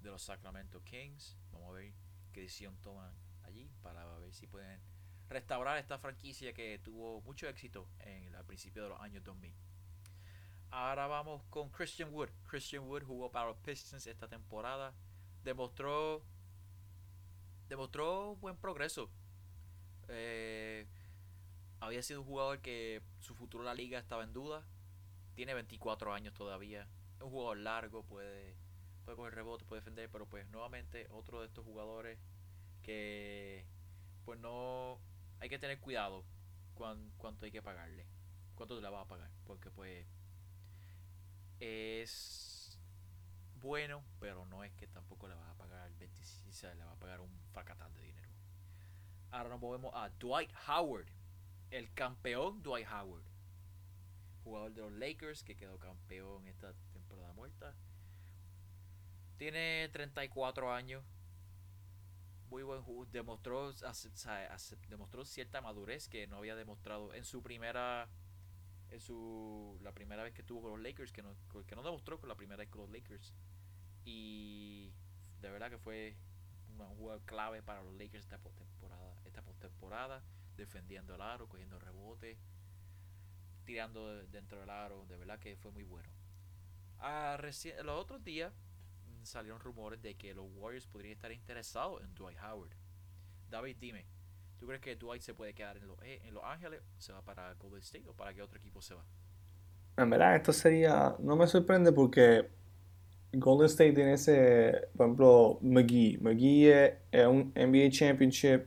de los Sacramento Kings. Vamos a ver qué decisión toman allí para ver si pueden restaurar esta franquicia que tuvo mucho éxito en al principio de los años 2000. Ahora vamos con Christian Wood. Christian Wood jugó para los Pistons esta temporada. Demostró demostró buen progreso. Eh, había sido un jugador que su futuro en la liga estaba en duda. Tiene 24 años todavía. Es un jugador largo, puede, puede coger rebote, puede defender, pero pues nuevamente otro de estos jugadores que pues no hay que tener cuidado cuán, cuánto hay que pagarle. Cuánto le va a pagar. Porque pues es bueno, pero no es que tampoco le va a pagar 26, le va a pagar un facatán de dinero. Ahora nos movemos a Dwight Howard, el campeón Dwight Howard, jugador de los Lakers que quedó campeón esta temporada muerta. Tiene 34 años. Muy buen jugador. Demostró, demostró cierta madurez que no había demostrado en su primera en su la primera vez que estuvo con los Lakers que no, que no demostró con la primera vez con los Lakers y de verdad que fue un jugador clave para los Lakers esta postemporada esta postemporada defendiendo el aro cogiendo rebote tirando dentro del aro de verdad que fue muy bueno a ah, los otros días salieron rumores de que los Warriors podrían estar interesados en Dwight Howard David dime ¿Tú crees que Dwight se puede quedar en Los, eh, en los Ángeles? ¿Se va para Golden State o para qué otro equipo se va? En verdad, esto sería. No me sorprende porque Golden State tiene ese. Por ejemplo, McGee. McGee es, un NBA Championship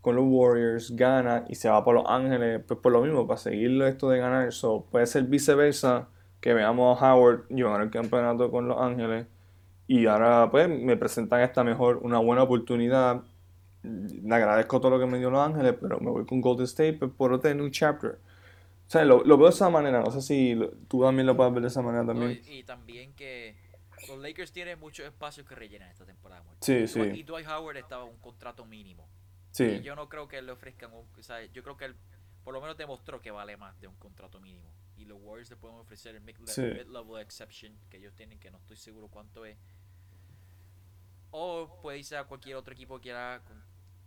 con los Warriors, gana y se va para Los Ángeles. Pues por lo mismo, para seguir esto de ganar. So, puede ser viceversa. Que veamos a Howard llevar el campeonato con Los Ángeles. Y ahora, pues, me presentan esta mejor, una buena oportunidad le agradezco todo lo que me dio Los Ángeles, pero me voy con Golden State por otro new chapter. O sea, lo, veo de esa manera. No sé si tú también lo puedes ver de esa manera también. y, también que los Lakers tienen muchos espacios que rellenar esta temporada. Sí, y, sí. Y Dwight Howard estaba un contrato mínimo. Sí. Y yo no creo que le ofrezcan un. O sea, yo creo que él por lo menos demostró que vale más de un contrato mínimo. Y los Warriors le pueden ofrecer el mid-level exception que ellos tienen, que no estoy seguro cuánto es. O puede irse a cualquier otro equipo que quiera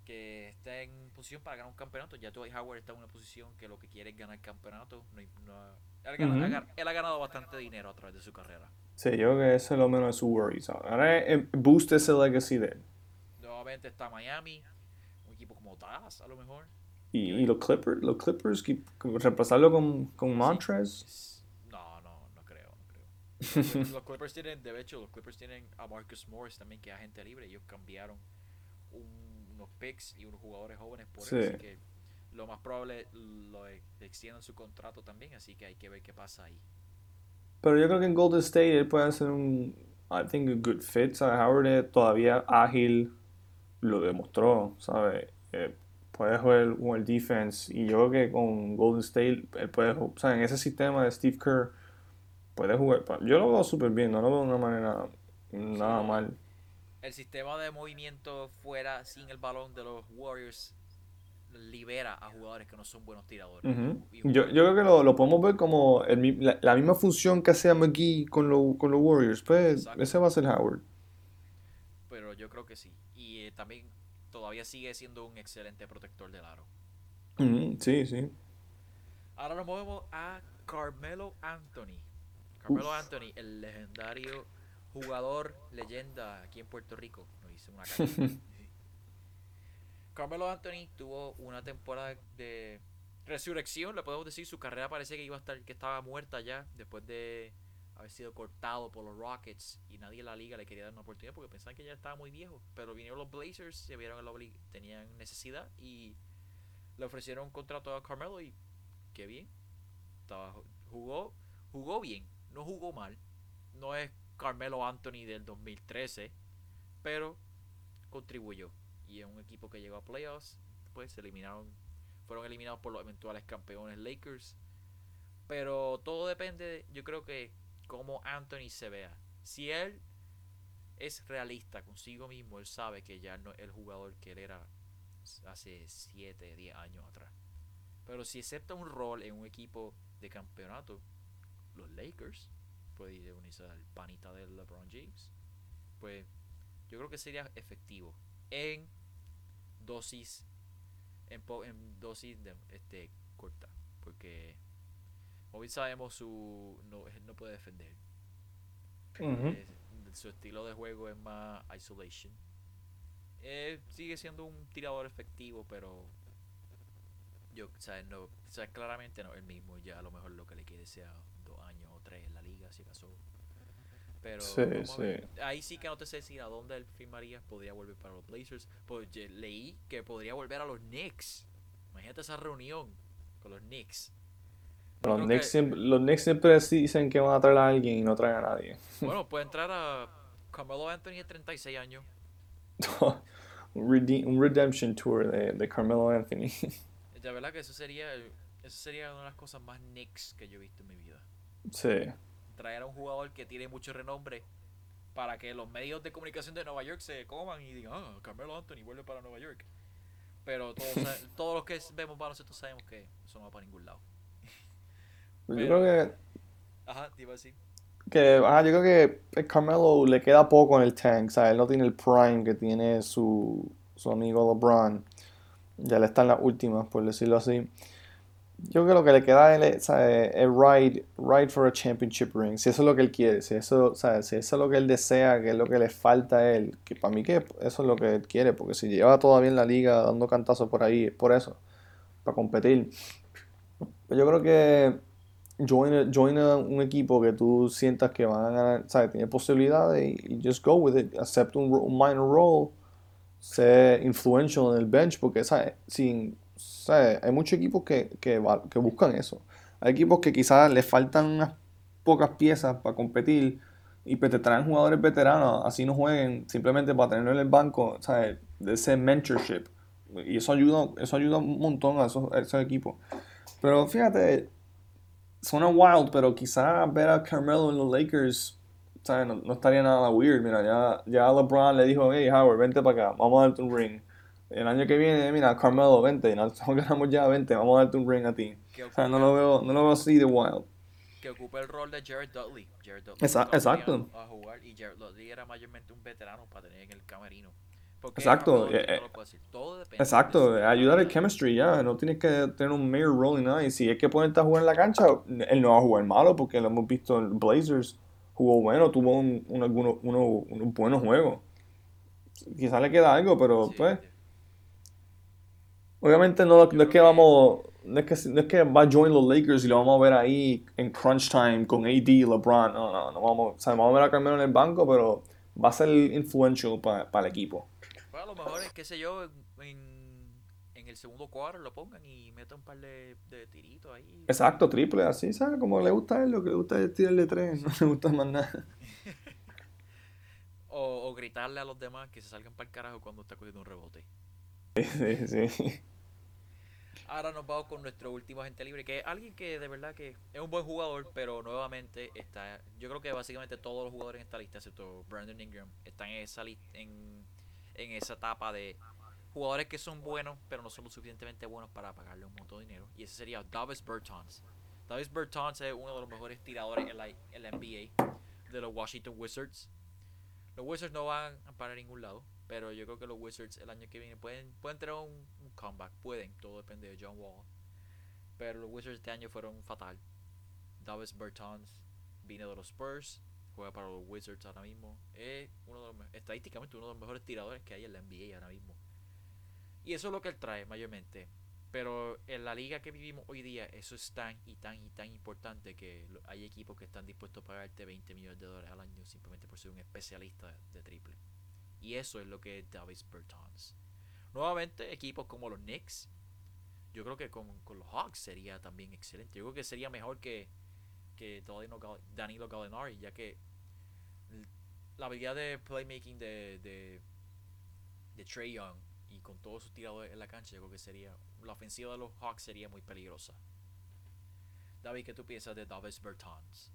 que esté en posición para ganar un campeonato. Ya Dwight Howard está en una posición que lo que quiere es ganar el campeonato. él, ha ganado, bastante dinero a través de su carrera. Sí, yo creo que eso es lo menos de su worries. Ahora boost ese legacy de él. Nuevamente está Miami, un equipo como Dallas a lo mejor. Y, y los Clippers, los Clippers, repasarlo con, con Montrez. No, no, no creo, no los Clippers tienen, de hecho, los Clippers tienen a Marcus Morris también, que es agente libre. Ellos cambiaron un unos picks y unos jugadores jóvenes por eso. Así que lo más probable lo extiendan su contrato también, así que hay que ver qué pasa ahí. Pero yo creo que en Golden State él puede ser un, I think, a good fit. ¿sabes? Howard es todavía ágil, lo demostró, ¿sabes? Eh, puede jugar con el defense y yo creo que con Golden State él puede, o sea, en ese sistema de Steve Kerr puede jugar. Yo lo veo súper bien, no lo veo de una manera nada mal el sistema de movimiento fuera sin el balón de los Warriors libera a jugadores que no son buenos tiradores. yo, yo, creo que lo, lo podemos ver como la, misma función que hacía McGee con, con los Warriors. Pues ese va a ser Howard. Pero yo creo que sí. Y eh, también todavía sigue siendo un excelente protector del aro. Sí, sí. Ahora nos movemos a Carmelo Anthony. Carmelo Anthony, el legendario jugador leyenda aquí en Puerto Rico. Nos hizo una Carmelo Anthony tuvo una temporada de resurrección, le podemos decir. Su carrera parece que iba a estar, que estaba muerta ya después de haber sido cortado por los Rockets y nadie en la liga le quería dar una oportunidad porque pensaban que ya estaba muy viejo. Pero vinieron los Blazers, se vieron en la tenían necesidad y le ofrecieron un contrato a Carmelo y qué bien. Estaba, jugó, jugó bien, no jugó mal. No es Carmelo Anthony del 2013, pero contribuyó. Y en un equipo que llegó a playoffs, pues se eliminaron, fueron eliminados por los eventuales campeones Lakers. Pero todo depende, yo creo que cómo Anthony se vea. Si él es realista consigo mismo, él sabe que ya no es el jugador que él era hace 7, 10 años atrás. Pero si acepta un rol en un equipo de campeonato, los Lakers, puede unirse al panita de LeBron James, pues yo creo que sería efectivo en dosis en, en dosis de, este corta porque hoy sabemos su no, no puede defender eh, su estilo de juego es más isolation eh, sigue siendo un tirador efectivo pero yo ¿sabes? no ¿sabes? claramente no el mismo ya a lo mejor lo que le quede sea liga si acaso pero ahí sí que no te sé si a dónde él firmaría. Podría volver para los Blazers. Pues leí que podría volver a los Knicks. Imagínate esa reunión con los Knicks. Los Knicks, siempre, los Knicks siempre dicen que van a traer a alguien y no traen a nadie. Bueno, puede entrar a Carmelo Anthony de 36 años. un, redemption tour de, de, Carmelo Anthony. De verdad que eso sería, eso sería una de las cosas más Knicks que yo he visto en mi vida. Sí traer a un jugador que tiene mucho renombre para que los medios de comunicación de Nueva York se coman y digan, ah, Carmelo Anthony vuelve para Nueva York. Pero todos, todos los que vemos nosotros sabemos que eso no va para ningún lado. Pues yo creo que. Ajá, te iba a decir. Que, ajá, yo creo que Carmelo le queda poco en el tank, ¿sabes? Él no tiene el prime que tiene su, su amigo LeBron. Ya le está en las últimas, por decirlo así. Yo creo que lo que le queda a él es, ride, ride for a championship ring. Si eso es lo que él quiere, si eso, si eso es lo que él desea, que es lo que le falta a él, que para mí que eso es lo que él quiere, porque si lleva todavía en la liga dando cantazos por ahí, es por eso, para competir. Yo creo que join, join un equipo que tú sientas que van a ganar, ¿sabes? Tiene posibilidades y, just go with it, accept un, un minor role, sé influential en el bench, porque, ¿sabes? Sin hay muchos equipos que, que, buscan eso. Hay equipos que quizás les faltan unas pocas piezas para competir y pues te traen jugadores veteranos, así no jueguen, simplemente para tenerlo en el banco, ¿sabes? De ese mentorship. Y eso ayuda, eso ayuda un montón a esos, equipos. Pero fíjate, suena wild, pero quizás ver a Carmelo en los Lakers. No, no, estaría nada weird. Mira, ya, ya LeBron le dijo, hey Howard, vente para acá, vamos a darte un ring el año que viene, mira, Carmelo, vente, nosotros ganamos ya, vente, vamos a darte un ring a ti. O sea, no lo veo, no lo veo así de wild. Que ocupe el rol de Jared Dudley. Jared Dudley exacto. A jugar, y Jared Dudley era mayormente un veterano para tener en el camerino. Porque exacto. Eh, eh, Todo depende exacto, ayudar el chemistry ya, no tienes que tener un mayor nada. Y si es que ponerte a jugar en la cancha, él no va a jugar malo porque lo hemos visto en Blazers. Jugó bueno, tuvo un, un, unos, unos buenos juegos. Quizás le queda algo, pero pues Obviamente no, es que vamos. No es que, no es que va a join los Lakers y lo vamos a ver ahí en crunch time con AD, LeBron. No, no, no vamos, o sea, vamos a ver a Carmelo en el banco, pero va a ser influential para el equipo. Bueno, a lo mejor es, qué sé yo, en, en el segundo cuadro lo pongan y metan un par de, de, tiritos ahí. Exacto, triple, así, ¿sabes? Como le gusta a él, lo que le gusta es tirarle tres, no le gusta más nada. o, o gritarle a los demás que se salgan para el carajo cuando está cogiendo un rebote. Sí, sí. Ahora nos vamos con nuestro último agente libre, que es alguien que de verdad que es un buen jugador, pero nuevamente está. Yo creo que básicamente todos los jugadores en esta lista, excepto Brandon Ingram, están en esa, en, en esa etapa de jugadores que son buenos, pero no son lo suficientemente buenos para pagarle un montón de dinero. Y ese sería Davis Bertans. Davis Bertans es uno de los mejores tiradores en la, en la NBA de los Washington Wizards. Los Wizards no van a parar a ningún lado. Pero yo creo que los Wizards el año que viene pueden, pueden tener un, comeback. Pueden, todo depende de John Wall. Pero los Wizards este año fueron fatal. Davis Bertans vino de los Spurs. Juega para los Wizards ahora mismo. Es uno de los, estadísticamente uno de los mejores tiradores que hay en la NBA ahora mismo. Y eso es lo que él trae mayormente. Pero en la liga que vivimos hoy día, eso es tan y tan y tan importante que hay equipos que están dispuestos a pagarte 20 millones de dólares al año simplemente por ser un especialista de triple. Y eso es lo que es Davis Bertans. Nuevamente, equipos como los Knicks. Yo creo que con, los Hawks sería también excelente. Yo creo que sería mejor que, que Danilo Gallinari, ya que la habilidad de playmaking de, de, de Trey Young y con todos sus tiradores en la cancha, yo creo que sería. La ofensiva de los Hawks sería muy peligrosa. David, ¿qué tú piensas de Davis Bertans?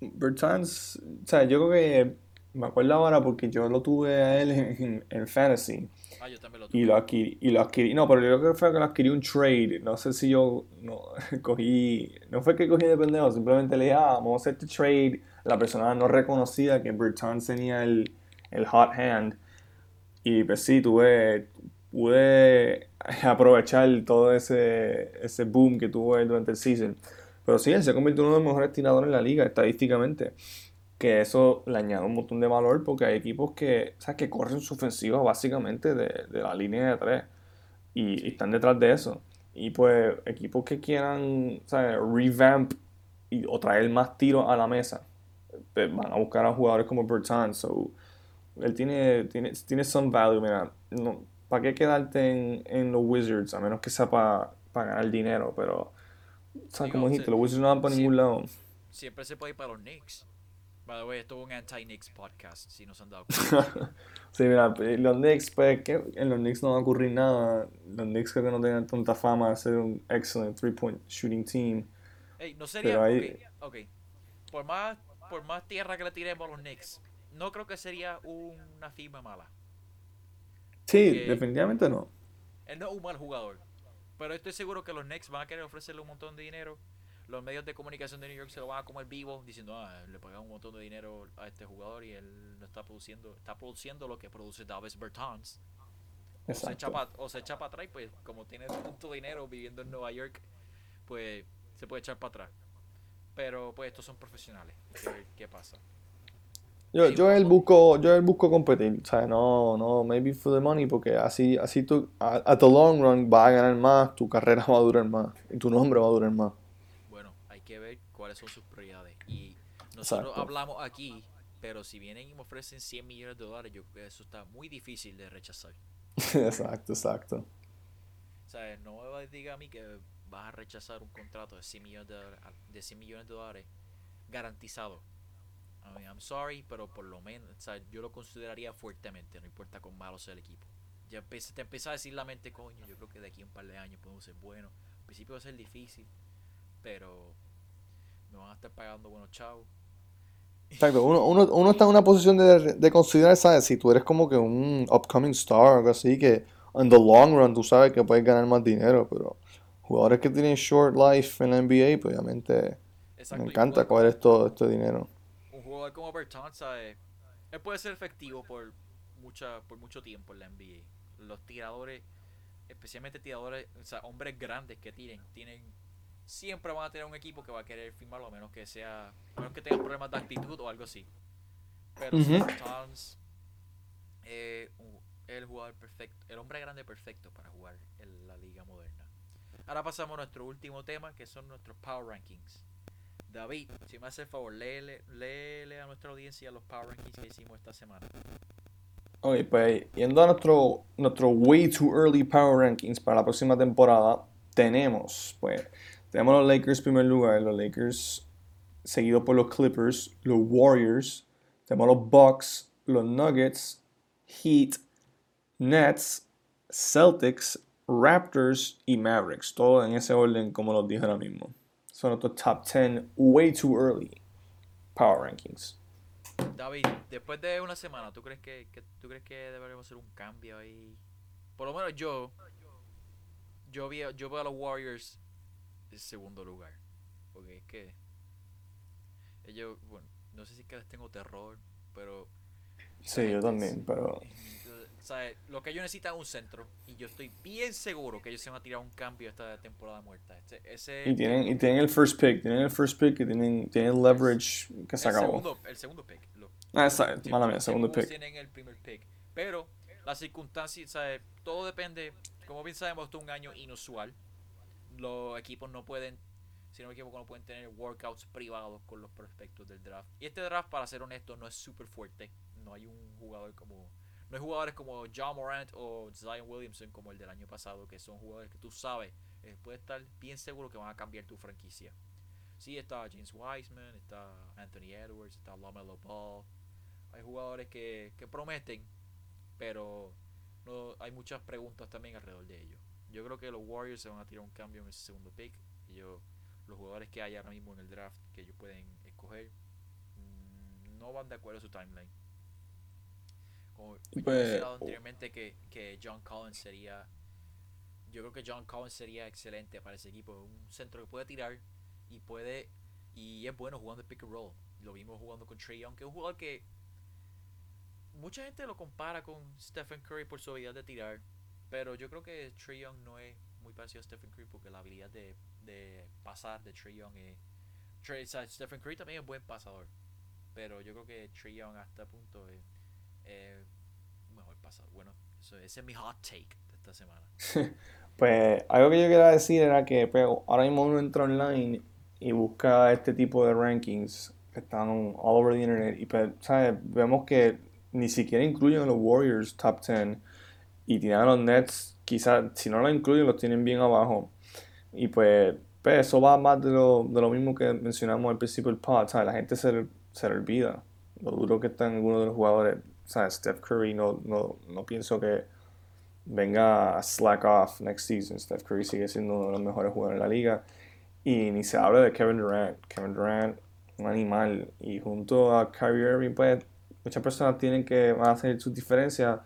Bertans, o sea, yo creo que Me acuerdo ahora porque yo lo tuve a él en, en Fantasy. Ah, yo también lo tuve. Y lo adquirí, y lo adquirí, no, pero yo creo que fue que lo adquirí un trade, no sé si yo no, cogí, no fue que cogí de pendejo, simplemente le dije, ah, vamos a hacer este trade, la persona no reconocía que Bertans tenía el, el hot hand, y pues sí, tuve, pude aprovechar todo ese, ese boom que tuvo él durante el season, pero sí, él se convirtió en uno de los mejores tiradores en la liga, estadísticamente que eso le añade un montón de valor porque hay equipos que, ¿sabes? que corren su ofensiva básicamente de, de la línea de tres y, y, están detrás de eso. Y pues equipos que quieran ¿sabes? revamp y, o traer más tiros a la mesa, pues van a buscar a jugadores como Bertrand. So, él tiene, tiene, tiene some value, mira, no, ¿para qué quedarte en, en, los Wizards? A menos que sea para ganar dinero, pero, ¿sabes? como dijiste, los Wizards no van para ningún lado. Siempre se puede ir para los Knicks. By the way, esto es un anti-Knicks podcast, si no se han dado cuenta. sí, mira, los Knicks, pues, que en los Knicks no va a ocurrir nada. Los Knicks creo que no tienen tanta fama de ser un excellent three-point shooting team. Hey, no sería, ahí... okay, Por más, por más tierra que le tiremos a los Knicks, no creo que sería una firma mala. Sí, definitivamente no. Él no es un mal jugador. Pero estoy seguro que los Knicks van a querer ofrecerle un montón de dinero los medios de comunicación de New York se lo van a comer vivo diciendo, ah, le pagan un montón de dinero a este jugador y él no está produciendo, está produciendo lo que produce Davis Bertans. O se, echa para, o se echa para atrás, pues como tiene tanto dinero viviendo en Nueva York, pues se puede echar para atrás. Pero pues estos son profesionales. ¿Qué, pasa? Yo, yo él busco, yo él busco competir, o sea, no, no, maybe for the money, porque así, así tú, at the long run va a ganar más, tu carrera va a durar más, y tu nombre va a durar más que ver cuáles son sus prioridades. Y nosotros hablamos aquí, pero si vienen y me ofrecen 100 millones de dólares, yo creo que eso está muy difícil de rechazar. exacto, exacto. O sea, no me diga a mí que vas a rechazar un contrato de 100 millones de dólares, de 100 millones de dólares garantizado. I mean, I'm sorry, pero por lo menos, o sea, yo lo consideraría fuertemente, no importa con malo sea el equipo. Ya te empieza a decir la mente, coño, yo creo que de aquí a un par de años podemos ser buenos. Al principio va a ser difícil, pero me van a estar pagando buenos chavos. Exacto, uno, uno, uno, está en una posición de, de considerar, ¿sabes? Si tú eres como que un upcoming star o algo así, que en the long run tú sabes que puedes ganar más dinero, pero jugadores que tienen short life en la NBA, pues obviamente me encanta coger esto, este dinero. Un jugador como Bertrand, ¿sabes? Él puede ser efectivo por, mucha, por mucho tiempo en la NBA. Los tiradores, especialmente tiradores, o sea, hombres grandes que tienen, tienen siempre van a tener un equipo que va a querer firmarlo, a menos que sea, a menos que tengan problemas de actitud o algo así. Pero uh el jugador perfecto, el hombre grande perfecto para jugar en la liga moderna. Ahora pasamos a nuestro último tema, que son nuestros Power Rankings. David, si me hace el favor, léele, léele a nuestra audiencia los Power Rankings que hicimos esta semana. Ok, pues yendo a nuestro, nuestro Way Too Early Power Rankings para la próxima temporada, tenemos, pues, tenemos los Lakers en primer lugar, los Lakers seguido por los Clippers, los Warriors, tenemos los Bucks, los Nuggets, Heat, Nets, Celtics, Raptors y Mavericks. Todo en ese orden como los dije ahora mismo. Son nuestros top 10 way too early power rankings. David, después de una semana, ¿tú crees que, ¿tú crees que deberíamos hacer un cambio ahí? Por lo menos yo, yo, vi, yo veo a los Warriors segundo lugar. Porque es que ellos, bueno, no sé si es que les tengo terror, pero... Sí, yo también, pero... Lo que ellos necesitan es un centro. Y yo estoy bien seguro que ellos se van a tirar un cambio esta temporada muerta. Este, ese, y, tienen, y tienen el first pick. Tienen el first pick y tienen, tienen leverage que se acabó. Segundo, el segundo pick. Lo, ah, mala mía, segundo pick. Tienen el primer pick. Pero las circunstancias, ¿sabes? todo depende. Como bien sabemos, esto es un año inusual los equipos no pueden, si no me equivoco, no pueden tener workouts privados con los prospectos del draft. Y este draft, para ser honesto, no es súper fuerte. No hay un jugador como. No hay jugadores como John Morant o Zion Williamson como el del año pasado, que son jugadores que tú sabes, eh, puedes estar bien seguro que van a cambiar tu franquicia. Sí, está James Wiseman, está Anthony Edwards, está LaMelo Ball. Hay jugadores que, que prometen, pero no, hay muchas preguntas también alrededor de ellos. Yo creo que los Warriors se van a tirar un cambio en ese segundo pick. Y yo, los jugadores que hay ahora mismo en el draft que ellos pueden escoger, mm, no van de acuerdo a su timeline. Pues, yo he mencionado anteriormente que, que John Collins sería. Yo creo que John Collins sería excelente para ese equipo. Un centro que puede tirar y puede. Y es bueno jugando el pick and roll. Lo vimos jugando con Trey Young, que es un jugador que. Mucha gente lo compara con Stephen Curry por su habilidad de tirar. Pero yo creo que Trey Young no es muy parecido a Stephen Curry porque la habilidad de, de pasar de Trey Young es. Trey, Stephen Curry también es buen pasador. Pero yo creo que Trey Young hasta este punto es. mejor pasador. Bueno, eso, ese es mi hot take de esta semana. pues algo que yo quería decir era que pues, ahora mismo uno entra online y busca este tipo de rankings que están all over the internet y pues, ¿sabes? vemos que ni siquiera incluyen a los Warriors top 10 y tienen a los Nets, quizás si no lo incluyen los tienen bien abajo. Y pues, pues eso va más de lo, de lo mismo que mencionamos al principio del pod, ¿sabes? la gente se, se le olvida lo duro que están algunos de los jugadores. ¿sabes? Steph Curry no, no, no pienso que venga a slack off next season. Steph Curry sigue siendo uno de los mejores jugadores de la liga. Y ni se habla de Kevin Durant. Kevin Durant, un animal. Y junto a Kyrie Irving, pues muchas personas tienen que van a hacer sus diferencias.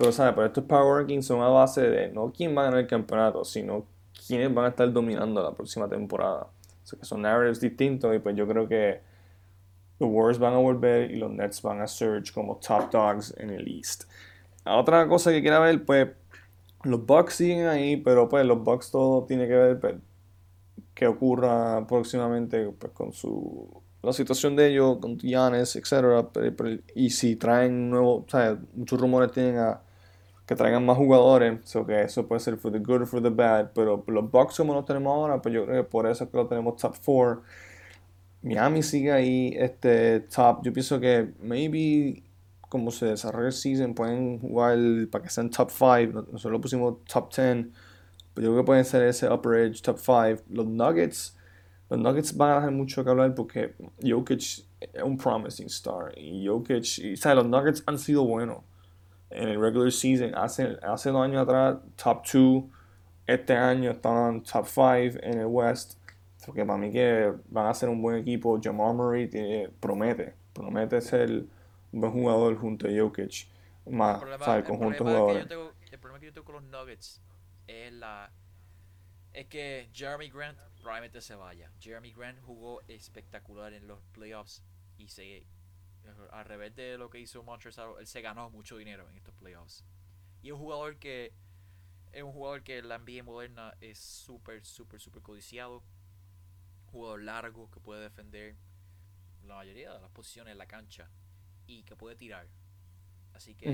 Pero, ¿sabes? Pero estos Power Rankings son a base de no quién va a ganar el campeonato, sino quiénes van a estar dominando la próxima temporada. O que son narratives distintos y pues yo creo que los Warriors van a volver y los Nets van a surge como top dogs en el East. Otra cosa que quiera ver, pues los Bucks siguen ahí, pero pues los Bucks todo tiene que ver pues, qué ocurra próximamente pues, con su la situación de ellos, con Giannis, etc. Y si traen nuevo, sea, muchos rumores tienen a que traigan más jugadores, so que eso puede ser for the good or for the bad, pero los Bucks como los tenemos ahora, pues yo creo que por eso es que lo tenemos top 4. Miami sigue ahí, este top, yo pienso que maybe como se desarrolla el season pueden jugar para que sean top 5, nosotros lo pusimos top 10, pero yo creo que pueden ser ese upper edge top 5. Los Nuggets, los Nuggets van a dejar mucho que hablar porque Jokic es un promising star. Y Jokic, y, ¿sabes? los Nuggets han sido buenos en el regular season. Hace, hace dos años atrás, top 2. Este año están top 5 en el West. Porque para mí que van a ser un buen equipo. Jamal Murray promete. Promete ser un buen jugador junto a Jokic. Más, el conjunto de jugadores. el problema que yo tengo con los Nuggets es la es que Jeremy Grant probablemente se vaya. Jeremy Grant jugó espectacular en los playoffs y se al revés de lo que hizo Montrezl, él se ganó mucho dinero en estos playoffs. Y es un jugador que es un jugador que la NBA moderna es súper, súper, súper codiciado. jugador largo que puede defender la mayoría de las posiciones en la cancha y que puede tirar. Así que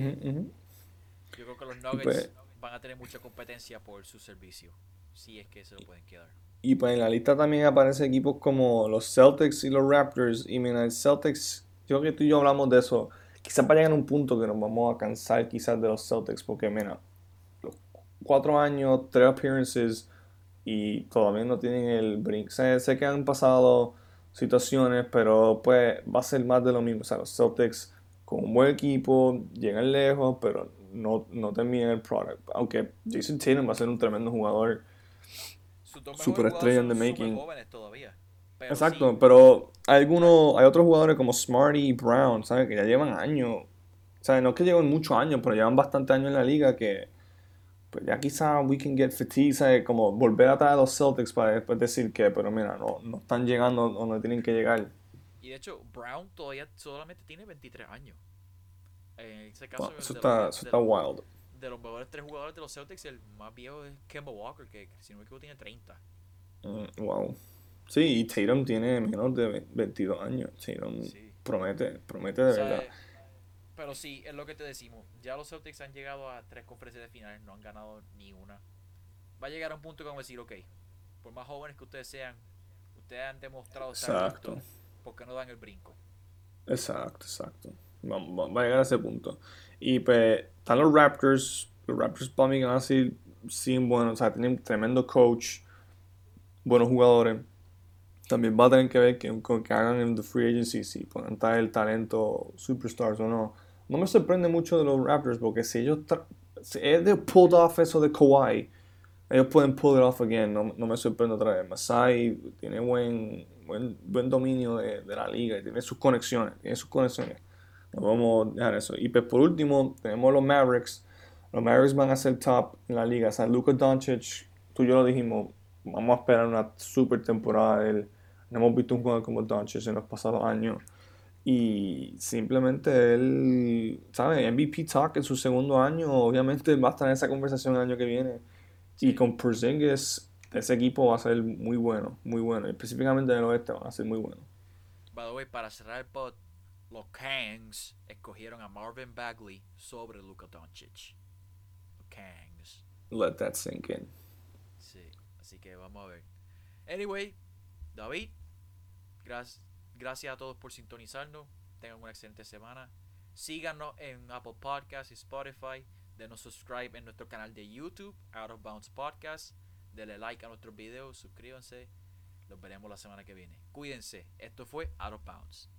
yo creo que los Nuggets pues van a tener mucha competencia por su servicio si es que se lo pueden quedar. Y pues en la lista también aparecen equipos como los Celtics y los Raptors. Y mira, el Celtics, yo creo que tú y yo hablamos de eso. Quizás va a llegar a un punto que nos vamos a cansar quizás de los Celtics. Porque mira, los cuatro años, tres appearances y todavía no tienen el brinco. Sé, sé, que han pasado situaciones, pero pues va a ser más de lo mismo. O sea, los Celtics con un buen equipo llegan lejos, pero no, no terminan el product. Aunque Jason Tatum va a ser un tremendo jugador superestrella en the making. Exacto, pero hay algunos, hay otros jugadores como Smarty y Brown, ¿sabes? Que ya llevan años. O sea, no es que llevan muchos años, pero llevan bastante años en la liga que pues ya quizá we can get fatigue, ¿sabes? Como volver a traer a los Celtics para después decir que, pero mira, no, no están llegando donde tienen que llegar. Y de hecho, Brown todavía solamente tiene 23 años. En ese caso, eso, está, eso está wild de los mejores tres jugadores de los Celtics, el más viejo es Kemba Walker, que si no me equivoco tiene 30. Mm, wow. Sí, y Tatum tiene menos de 22 años. Tatum promete, promete de verdad. Pero sí, es lo que te decimos. Ya los Celtics han llegado a tres conferencias de finales, no han ganado ni una. Va a llegar a un punto como decir, ok, por más jóvenes que ustedes sean, ustedes han demostrado estar exacto. porque no dan el brinco. Exacto, exacto. Va, va, a llegar a ese punto. Y pues están los Raptors. Los Raptors para mí van a ser sin buenos. O sea, tienen tremendo coach. Buenos jugadores. También va a tener que ver que, con que hagan en the free agency si pueden traer el talento superstars o no. No me sorprende mucho de los Raptors porque si ellos si de pulled off eso de Kawhi, ellos pueden pull it off again. No, no me sorprende otra vez. Masai tiene buen, buen, buen dominio de, de, la liga y tiene sus conexiones. Tiene sus conexiones Vamos a dejar eso. Y pues por último, tenemos los Mavericks. Los Mavericks van a ser top en la liga. O sea, Luka Doncic, tú y yo lo dijimos, vamos a esperar una super temporada de él. No hemos visto un jugador como Doncic en los pasados años. Y simplemente él, ¿sabes? MVP Talk en su segundo año, obviamente va a estar en esa conversación el año que viene. Y con Porzingis, ese equipo va a ser muy bueno, muy bueno. Específicamente en el oeste va a ser muy bueno. By the way, para cerrar el pod, los Kangs escogieron a Marvin Bagley sobre Luka Doncic. Los Kangs. Let that sink in. Sí, así que vamos a ver. Anyway, David, Gracias, a todos por sintonizarnos. Tengan una excelente semana. Síganos en Apple Podcasts y Spotify. Denos subscribe en nuestro canal de YouTube, Out of Bounds Podcast. Denle like a nuestros videos, suscríbanse. Los veremos la semana que viene. Cuídense. Esto fue Out of Bounds.